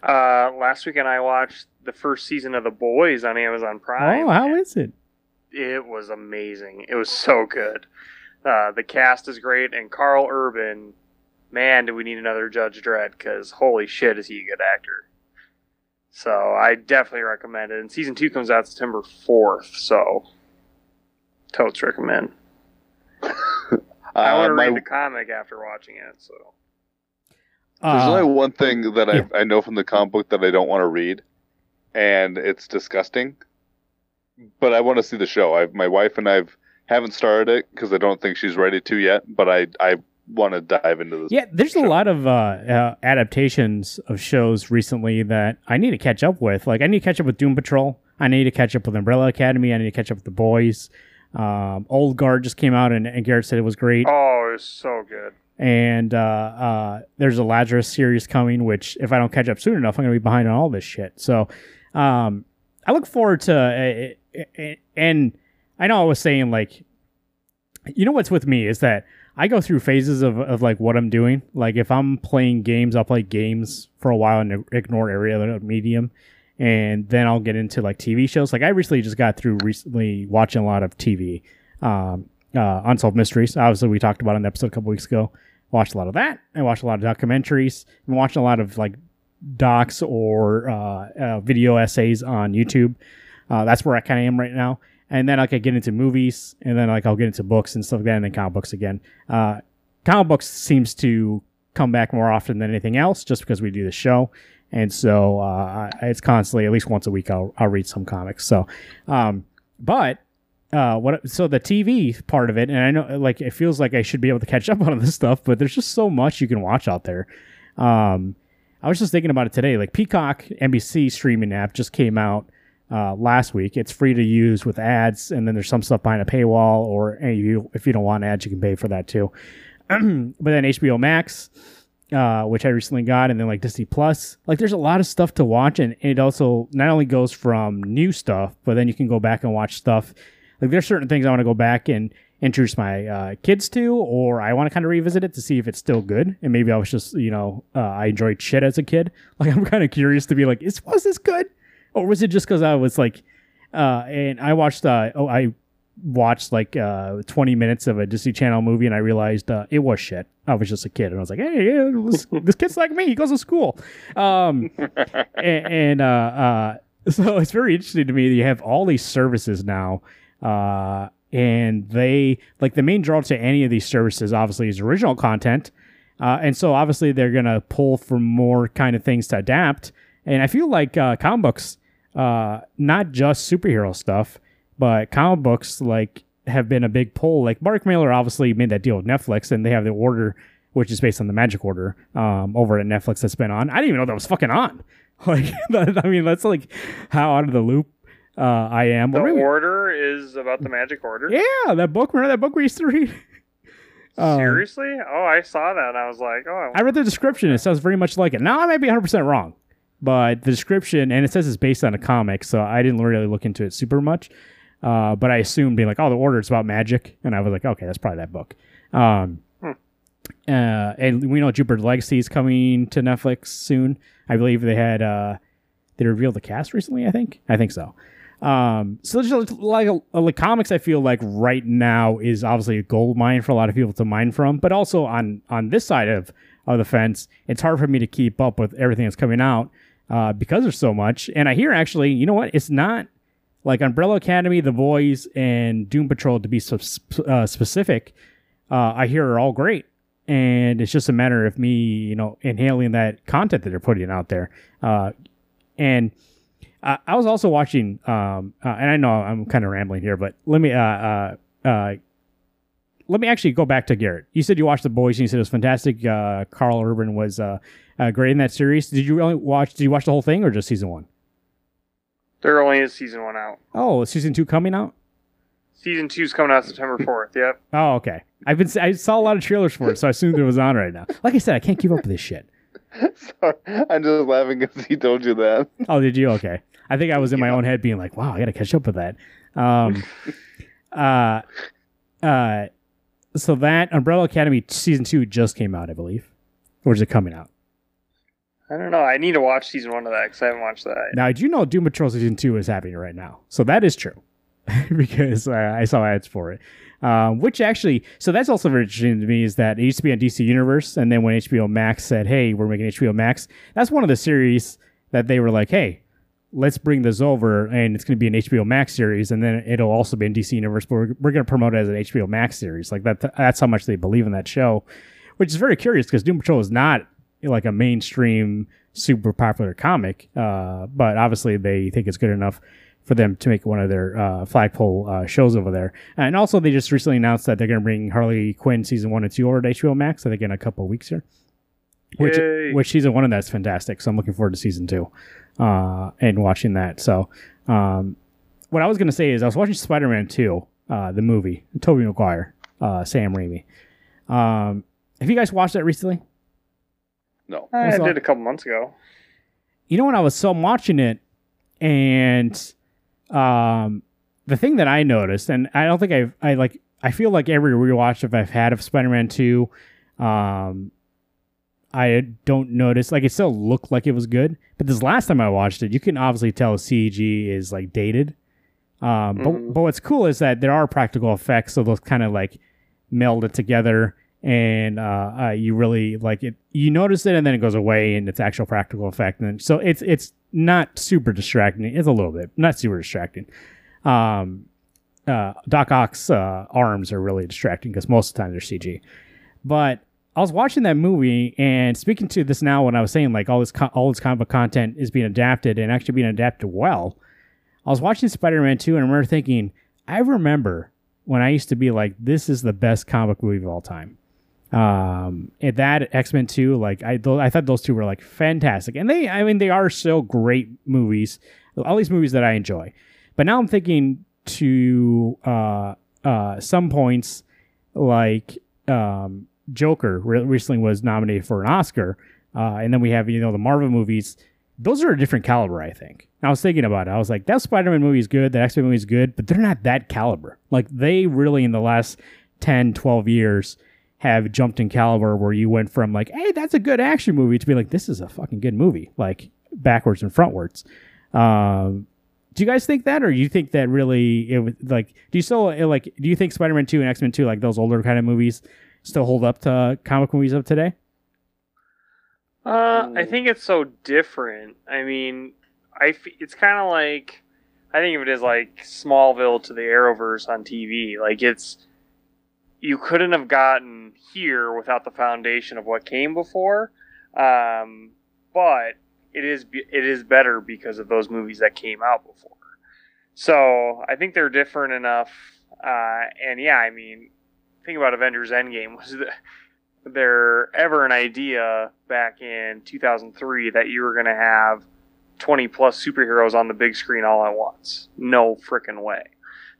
Uh, last weekend I watched the first season of The Boys on Amazon Prime. oh, how is it? it was amazing. It was so good. Uh, the cast is great, and Karl Urban, man, do we need another Judge Dredd? Because holy shit, is he a good actor. So I definitely recommend it. And season two comes out September fourth, so totes recommend. I Uh, want to my- read the comic after watching it. So There's Uh, only one thing that yeah. I, I know from the comic book that I don't want to read, and it's disgusting. But I want to see the show. I, my wife and I've haven't started it because I don't think she's ready to yet. But I I want to dive into this. yeah, there's a lot of uh, uh, adaptations of shows recently that I need to catch up with. Like I need to catch up with Doom Patrol. I need to catch up with Umbrella Academy. I need to catch up with The Boys. Um, Old Guard just came out, and, and Garrett said it was great. oh, it was so good. And uh, uh, there's a Lazarus series coming, which if I don't catch up soon enough, I'm going to be behind on all this shit. So um, I look forward to, uh, uh, and I know I was saying like, you know what's with me is that I go through phases of, of like what I'm doing. Like if I'm playing games, I'll play games for a while and ignore every other medium. And then I'll get into like TV shows. Like I recently just got through recently watching a lot of TV. Um, uh, Unsolved Mysteries. Obviously, we talked about it in the episode a couple weeks ago. Watched a lot of that. I watched a lot of documentaries. I'm watching a lot of like docs or uh, uh, video essays on YouTube. Uh, that's where I kind of am right now. And then like I get into movies, and then like I'll get into books and stuff like that, and then comic books again. Uh, comic books seems to come back more often than anything else, just because we do the show, and so uh, it's constantly at least once a week I'll I'll read some comics. So, um, but uh what so the TV part of it and I know like it feels like I should be able to catch up on this stuff but there's just so much you can watch out there um I was just thinking about it today like Peacock NBC streaming app just came out uh last week it's free to use with ads and then there's some stuff behind a paywall or you if you don't want ads you can pay for that too but then HBO Max uh, which I recently got, and then like Disney Plus. Like, there's a lot of stuff to watch, and it also not only goes from new stuff, but then you can go back and watch stuff. Like, there's certain things I want to go back and introduce my uh, kids to, or I want to kind of revisit it to see if it's still good. And maybe I was just, you know, uh, I enjoyed shit as a kid. Like, I'm kind of curious to be like, is was this good, or was it just because I was like, uh, and I watched, uh, oh, I watched like uh 20 minutes of a Disney Channel movie and I realized uh, it was shit. I was just a kid and I was like, hey, yeah, this, this kid's like me. He goes to school. Um, and, and uh, uh, so it's very interesting to me that you have all these services now. Uh, and they like the main draw to any of these services obviously is original content. Uh, and so obviously they're gonna pull for more kind of things to adapt. And I feel like uh, comic books, uh, not just superhero stuff, but comic books like have been a big pull. Like Mark Millar obviously made that deal with Netflix, and they have the order, which is based on the Magic Order, um, over at Netflix that's been on. I didn't even know that was fucking on. Like, I mean, that's like how out of the loop uh, I am. The order is about the magic order. yeah, that book. Remember that book we used to read? Um, Seriously? Oh, I saw that and I was like, oh, I read the description. It sounds very much like it. Now I might be 100% wrong, but the description, and it says it's based on a comic, so I didn't really look into it super much. Uh, but I assumed being like, oh, the order is about magic. And I was like, okay, that's probably that book. Um, Hmm. uh, and we know Jupiter Legacy is coming to Netflix soon. I believe they had, uh, they revealed the cast recently, I think. I think so. Um, so just like, like comics, I feel like right now is obviously a gold mine for a lot of people to mine from, but also on on this side of of the fence, it's hard for me to keep up with everything that's coming out uh, because there's so much. And I hear actually, you know what? It's not like Umbrella Academy, The Boys, and Doom Patrol to be sp- uh, specific. Uh, I hear are all great, and it's just a matter of me, you know, inhaling that content that they're putting out there. Uh, and uh, I was also watching, um, uh, and I know I'm kind of rambling here, but let me, uh, uh, uh, let me actually go back to Garrett. You said you watched The Boys, and you said it was fantastic. Uh, Karl Urban was uh, uh, great in that series. Did you really watch? Did you watch the whole thing or just season one? there only is season one out. Oh, is season two coming out? Season two's coming out September 4th. Yep. Oh, okay. I've been I saw a lot of trailers for it, so I assumed it was on right now. Like I said, I can't keep up with this shit. Sorry, I'm just laughing because he told you that. Oh, did you? Okay. I think I was in my own head being like, wow, I got to catch up with that. Um, uh, uh, so that Umbrella Academy season two just came out, I believe. Or is it coming out? I don't know. I need to watch season one of that because I haven't watched that. Now, do you know Doom Patrol season two is happening right now? So that is true because uh, I saw ads for it. Um, which actually, so that's also very interesting to me is that it used to be on DC Universe, and then when HBO Max said, "Hey, we're making HBO Max," that's one of the series that they were like, "Hey, let's bring this over, and it's going to be an HBO Max series, and then it'll also be in DC Universe, but we're, we're going to promote it as an HBO Max series." Like that, that's how much they believe in that show, which is very curious because Doom Patrol is not like a mainstream super popular comic, uh, but obviously they think it's good enough for them to make one of their uh, flagpole uh, shows over there. And also, they just recently announced that they're going to bring Harley Quinn season one and two over to HBO Max. I think in a couple of weeks here. Which, Yay. which season one of that's fantastic. So I'm looking forward to season two uh, and watching that. So, um, what I was going to say is I was watching Spider Man 2, uh, the movie, Tobey Maguire, uh, Sam Raimi. Um, have you guys watched that recently? No. I Also- did a couple months ago. you know when I was so I'm watching it, and um, the thing that I noticed, and I don't think I've I like I feel like every rewatch if I've had of Spider-Man Two, um, I don't notice like it still looked like it was good, but this last time I watched it, you can obviously tell CG is like dated. Um, but Mhm. but what's cool is that there are practical effects, so those kind of like meld it together and uh, uh, you really like it. You notice it, and then it goes away, and it's actual practical effect. And then, so it's it's not super distracting. It's a little bit, not super distracting. Um, uh, Doc Ock's uh, arms are really distracting because most of the time they're CG. But I was watching that movie and speaking to this now when I was saying like all this co- all this comic book content is being adapted and actually being adapted well. I was watching Spider Man 2 and I remember thinking, I remember when I used to be like, this is the best comic movie of all time. Um, and that X Men 2, like I, th- I thought those two were like fantastic, and they, I mean, they are still great movies. All these movies that I enjoy, but now I'm thinking to uh, uh, some points like um, Joker re- recently was nominated for an Oscar, uh, and then we have you know the Marvel movies. Those are a different caliber, I think. I was thinking about it. I was like, that Spider Man movie is good, that X Men movie is good, but they're not that caliber. Like, they really, in the last 10, 12 years, have jumped in caliber where you went from, like, hey, that's a good action movie to be like, this is a fucking good movie, like, backwards and frontwards. Um, do you guys think that, or do you think that really, it was like, do you still, like, do you think Spider Man 2 and X Men 2, like those older kind of movies, still hold up to comic movies of today? Uh, I think it's so different. I mean, I f- it's kind of like I think of it as like Smallville to the Arrowverse on TV. Like it's you couldn't have gotten here without the foundation of what came before. Um, but it is it is better because of those movies that came out before. So I think they're different enough. Uh, and yeah, I mean, think about Avengers Endgame was the, there ever an idea back in 2003 that you were going to have 20 plus superheroes on the big screen all at once? No freaking way.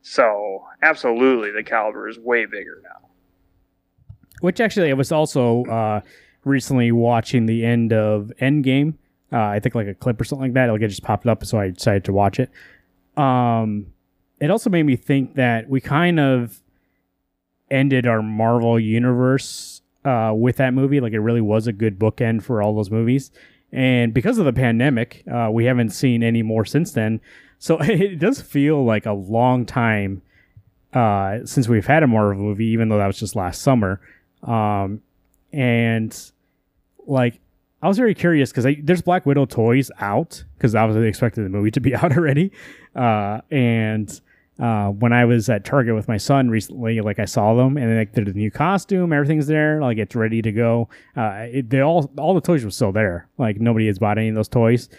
So absolutely, the caliber is way bigger now. Which actually, I was also uh, recently watching the end of Endgame. Uh, I think like a clip or something like that. Like it just popped up, so I decided to watch it. Um, it also made me think that we kind of ended our Marvel universe uh, with that movie. Like it really was a good bookend for all those movies. And because of the pandemic, uh, we haven't seen any more since then. So it does feel like a long time uh, since we've had a Marvel movie, even though that was just last summer. Um, and like, I was very curious because there's Black Widow toys out because I was expecting the movie to be out already. Uh, and uh, when I was at Target with my son recently, like I saw them and like the new costume, everything's there, like it's ready to go. Uh, it, they all all the toys were still there. Like nobody has bought any of those toys,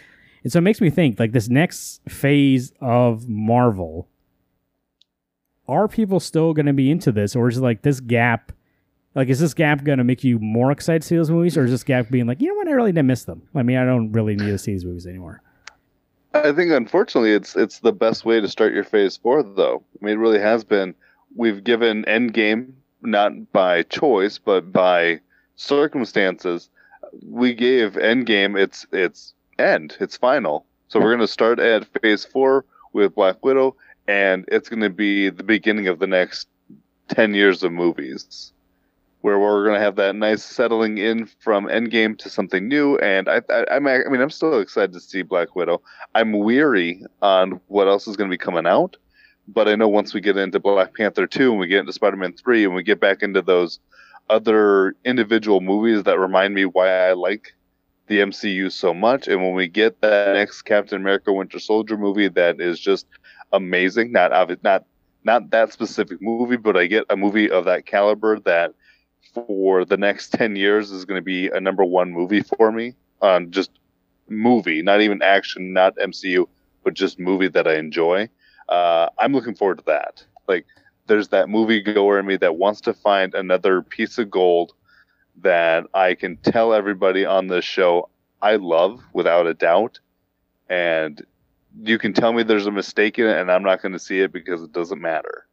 and so it makes me think like this next phase of Marvel. Are people still going to be into this, or is it like this gap? Like, is this gap going to make you more excited to see those movies, or is this gap being like, you know what, I really didn't miss them? I mean, I don't really need to see these movies anymore. I think unfortunately it's it's the best way to start your phase four though. I mean it really has been we've given Endgame not by choice but by circumstances. We gave Endgame its its end, its final. So we're gonna start at phase four with Black Widow and it's gonna be the beginning of the next ten years of movies where we're going to have that nice settling in from Endgame to something new. And I, I, I mean, I'm still excited to see Black Widow. I'm weary on what else is going to be coming out, but I know once we get into Black Panther two and we get into Spider Man three and we get back into those other individual movies that remind me why I like the MCU so much, and when we get that next Captain America Winter Soldier movie that is just amazing, not not not that specific movie, but I get a movie of that caliber that for the next 10 years is going to be a number one movie for me on just movie, not even action, not MCU, but just movie that I enjoy. Uh, I'm looking forward to that. Like, there's that movie goer in me that wants to find another piece of gold that I can tell everybody on this show I love without a doubt. And you can tell me there's a mistake in it, and I'm not going to see it because it doesn't matter.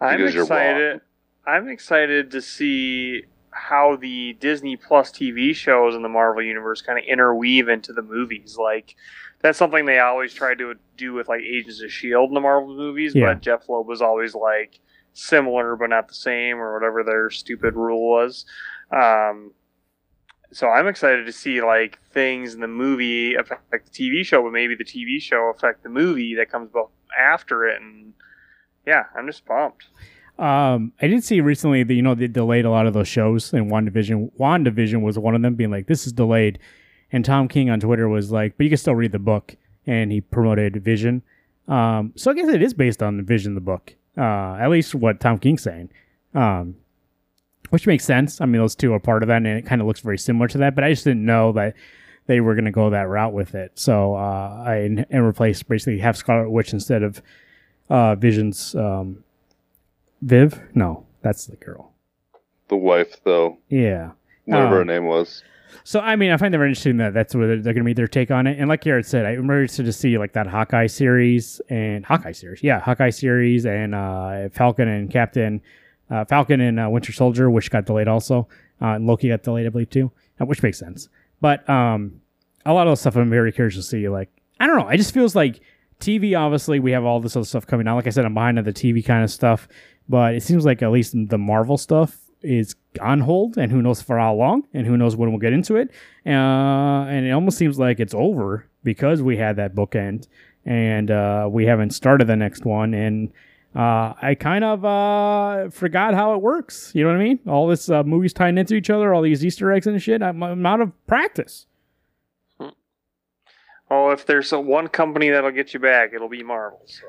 I'm excited. I'm excited to see how the Disney Plus TV shows in the Marvel universe kind of interweave into the movies. Like that's something they always try to do with like Agents of Shield in the Marvel movies, yeah. but Jeph Loeb was always like similar but not the same or whatever their stupid rule was. Um, so I'm excited to see like things in the movie affect the TV show, but maybe the TV show affect the movie that comes after it. And yeah, I'm just pumped. Um, I did see recently that you know they delayed a lot of those shows, and WandaVision. WandaVision was one of them, being like, "This is delayed," and Tom King on Twitter was like, "But you can still read the book," and he promoted Vision. Um, so I guess it is based on the Vision, the book, uh, at least what Tom King's saying, um, which makes sense. I mean, those two are part of that, and it kind of looks very similar to that. But I just didn't know that they were going to go that route with it. So uh, I and replace basically have Scarlet Witch instead of uh, Vision's. Um, Viv? No, that's the girl. The wife, though. Yeah. Whatever um, her name was. So I mean, I find it very interesting that that's where they're, they're going to be their take on it. And like Garrett said, I'm interested to see like that Hawkeye series and Hawkeye series, yeah, Hawkeye series and uh, Falcon and Captain uh, Falcon and uh, Winter Soldier, which got delayed also. Uh, and Loki got delayed, I believe, too, uh, which makes sense. But um, a lot of the stuff I'm very curious to see. Like, I don't know, it just feels like TV. Obviously, we have all this other stuff coming out. Like I said, I'm behind on the TV kind of stuff. But it seems like at least the Marvel stuff is on hold, and who knows for how long, and who knows when we'll get into it. Uh, and it almost seems like it's over because we had that bookend, and uh, we haven't started the next one. And uh, I kind of uh, forgot how it works. You know what I mean? All this uh, movies tying into each other, all these Easter eggs and shit. I'm, I'm out of practice. Oh, if there's a one company that'll get you back, it'll be Marvel. So.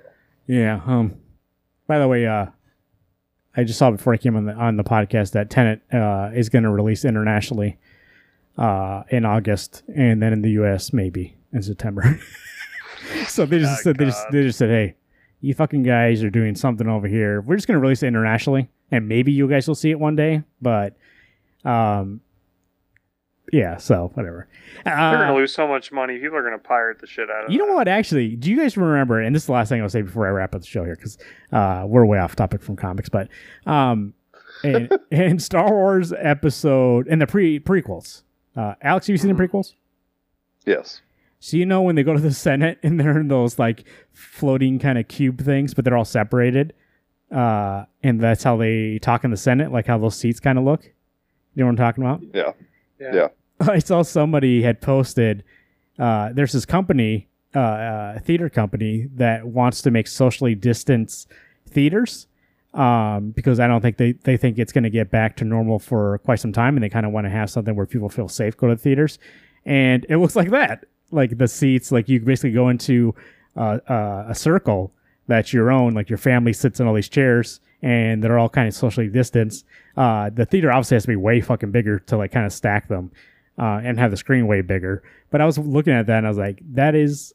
Yeah. Um. By the way, uh, I just saw before I came on the on the podcast that Tenet uh, is going to release internationally uh, in August, and then in the U.S. maybe in September. so they just Oh, said they just, they just said, "Hey, you fucking guys are doing something over here. We're just going to release it internationally, and maybe you guys will see it one day." But, um, yeah. So whatever. They're Uh, gonna lose so much money. People are gonna pirate the shit out of you know that. what? Actually, do you guys remember? And this is the last thing I'll say before I wrap up the show here, because uh, we're way off topic from comics. But um, in, in Star Wars episode in the pre prequels, uh, Alex, have you seen the prequels? Yes. So you know when they go to the Senate and they're in those like floating kind of cube things, but they're all separated, uh, and that's how they talk in the Senate, like how those seats kind of look. You know what I'm talking about? Yeah. Yeah. Yeah. I saw somebody had posted. Uh, there's this company, uh, uh, theater company that wants to make socially distanced theaters, um, because I don't think they they think it's going to get back to normal for quite some time, and they kind of want to have something where people feel safe go to theaters, and it looks like that. Like the seats, like you basically go into uh, uh, a circle that's your own. Like your family sits in all these chairs, and they're all kind of socially distanced. Uh, the theater obviously has to be way fucking bigger to like kind of stack them uh, and have the screen way bigger. But I was looking at that and I was like, that is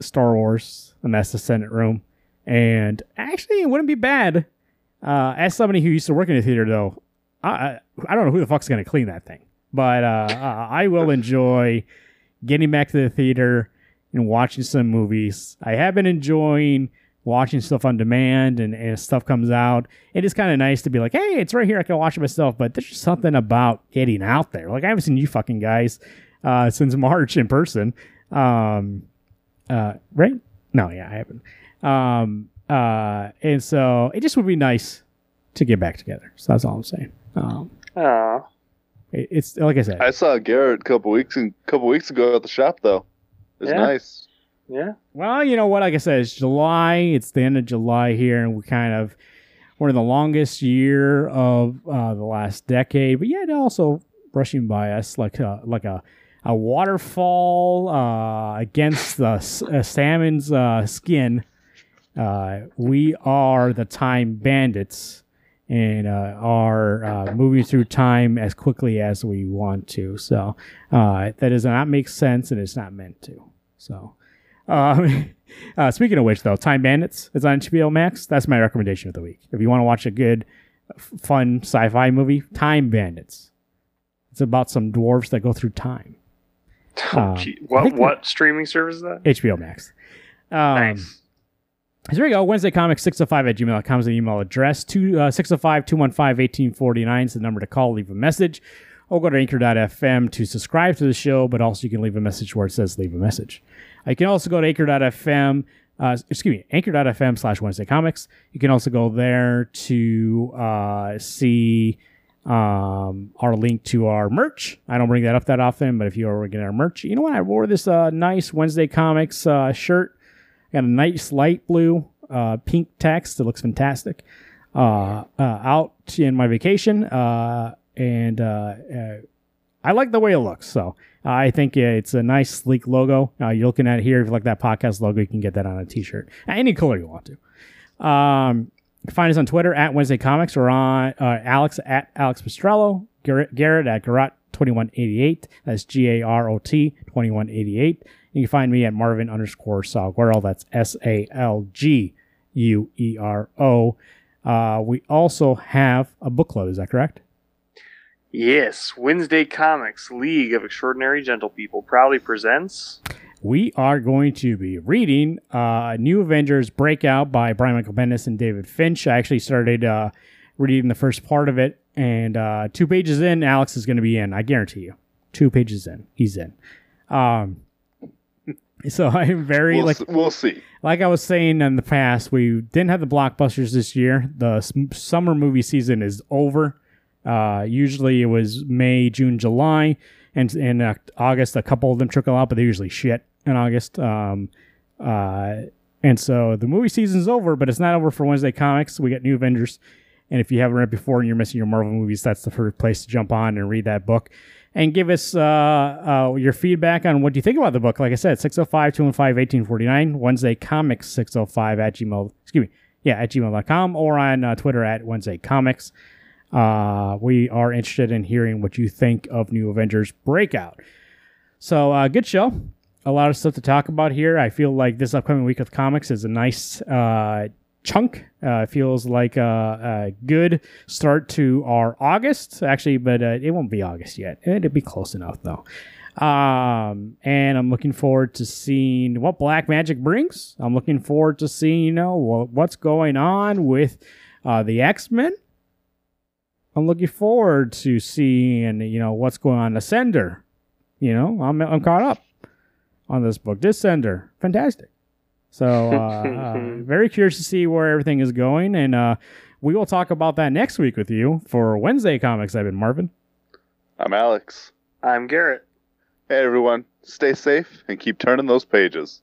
Star Wars, and that's the Senate room. And actually, it wouldn't be bad. Uh, as somebody who used to work in a theater, though, I I, don't know who the fuck's going to clean that thing. But uh, I will enjoy getting back to the theater and watching some movies. I have been enjoying watching stuff on demand and, and stuff comes out. It is kind of nice to be like, hey, it's right here. I can watch it myself. But there's just something about getting out there. Like I haven't seen you fucking guys uh, since March in person. Um, uh, right? No, yeah, I haven't. Um, uh, and so it just would be nice to get back together. So that's all I'm saying. Um, Aw. it- it's like I said, I saw Garrett a couple weeks and couple weeks ago at the shop though. It's Yeah. nice. Yeah. Well, you know what? Like I said, it's July. It's the end of July here, and we kind of we're in the longest year of uh, the last decade, but yet also rushing by us like a like a a waterfall uh, against the uh, salmon's uh, skin. Uh, we are the time bandits and are uh, moving through time as quickly as we want to. So that does not make sense, and it's not meant to. So. Um, uh, speaking of which, though, Time Bandits is on HBO Max. That's my recommendation of the week. If you want to watch a good, fun sci-fi movie, Time Bandits. It's about some dwarves that go through time. Oh, Uh. I What what streaming service is that? HBO Max. Um, nice. So there you go. Wednesday Comics 605 at gmail.com is the email address. Two, uh, 605 215 1849 is the number to call, leave a message. Or go to anchor.fm to subscribe to the show, but also you can leave a message where it says leave a message. You can also go to anchor.fm, uh, excuse me, anchor.fm slash Wednesday Comics. You can also go there to uh, see um, our link to our merch. I don't bring that up that often, but if you are getting our merch, you know what? I wore this uh, nice Wednesday Comics uh, shirt. Got a nice light blue, uh, pink text. It looks fantastic. Uh, uh, out in my vacation, uh, and uh, uh, I like the way it looks. So I think it's a nice, sleek logo. Uh, you're looking at it here. If you like that podcast logo, you can get that on a T-shirt, any color you want to. Um, find us on Twitter at Wednesday Comics or on uh, Alex at Alex Prostrollo, Garrett, Garrett at eighty eight. That's G A R O T twenty one eighty eight. You can find me at Marvin underscore Salguero. That's S A L G U E R O. Uh, we also have a book club. Is that correct? Yes, Wednesday Comics League of Extraordinary Gentle People proudly presents. we are going to be reading uh, New Avengers Breakout by Brian Michael Bendis and David Finch. I actually started uh, reading the first part of it, and uh, two pages in, Alex is going to be in. I guarantee you. Two pages in, he's in. Um, so I'm very We'll, like s- we'll see. like I was saying in the past, we didn't have the blockbusters this year. The s- summer movie season is over. Uh, usually it was May, June, July, and in uh, August a couple of them trickle out, but they're usually shit in August. Um, uh, and so the movie season's over, but it's not over for Wednesday Comics. We got New Avengers, and if you haven't read before and you're missing your Marvel movies, that's the first place to jump on and read that book. And give us uh, uh, your feedback on what you think about the book. Like I said, 605 215 1849, Wednesday Comics 605 at gmail. Excuse me, yeah, at gmail.com or on uh, Twitter at Wednesday Comics. Uh, we are interested in hearing what you think of New Avengers Breakout. So, uh, good show. A lot of stuff to talk about here. I feel like this upcoming week of comics is a nice uh, chunk. Uh, feels like a, a, good start to our August, actually, but uh, it won't be August yet. It'll be close enough, though. Um, and I'm looking forward to seeing what Black Magick brings. I'm looking forward to seeing, you know, what's going on with uh, the X Men. I'm looking forward to seeing, you know, what's going on Ascender. You know, I'm I'm caught up on this book. Descender, fantastic. So uh, uh, very curious to see where everything is going, and uh, we will talk about that next week with you for Wednesday Comics. I've been Marvin. I'm Alex. I'm Garrett. Hey everyone, stay safe and keep turning those pages.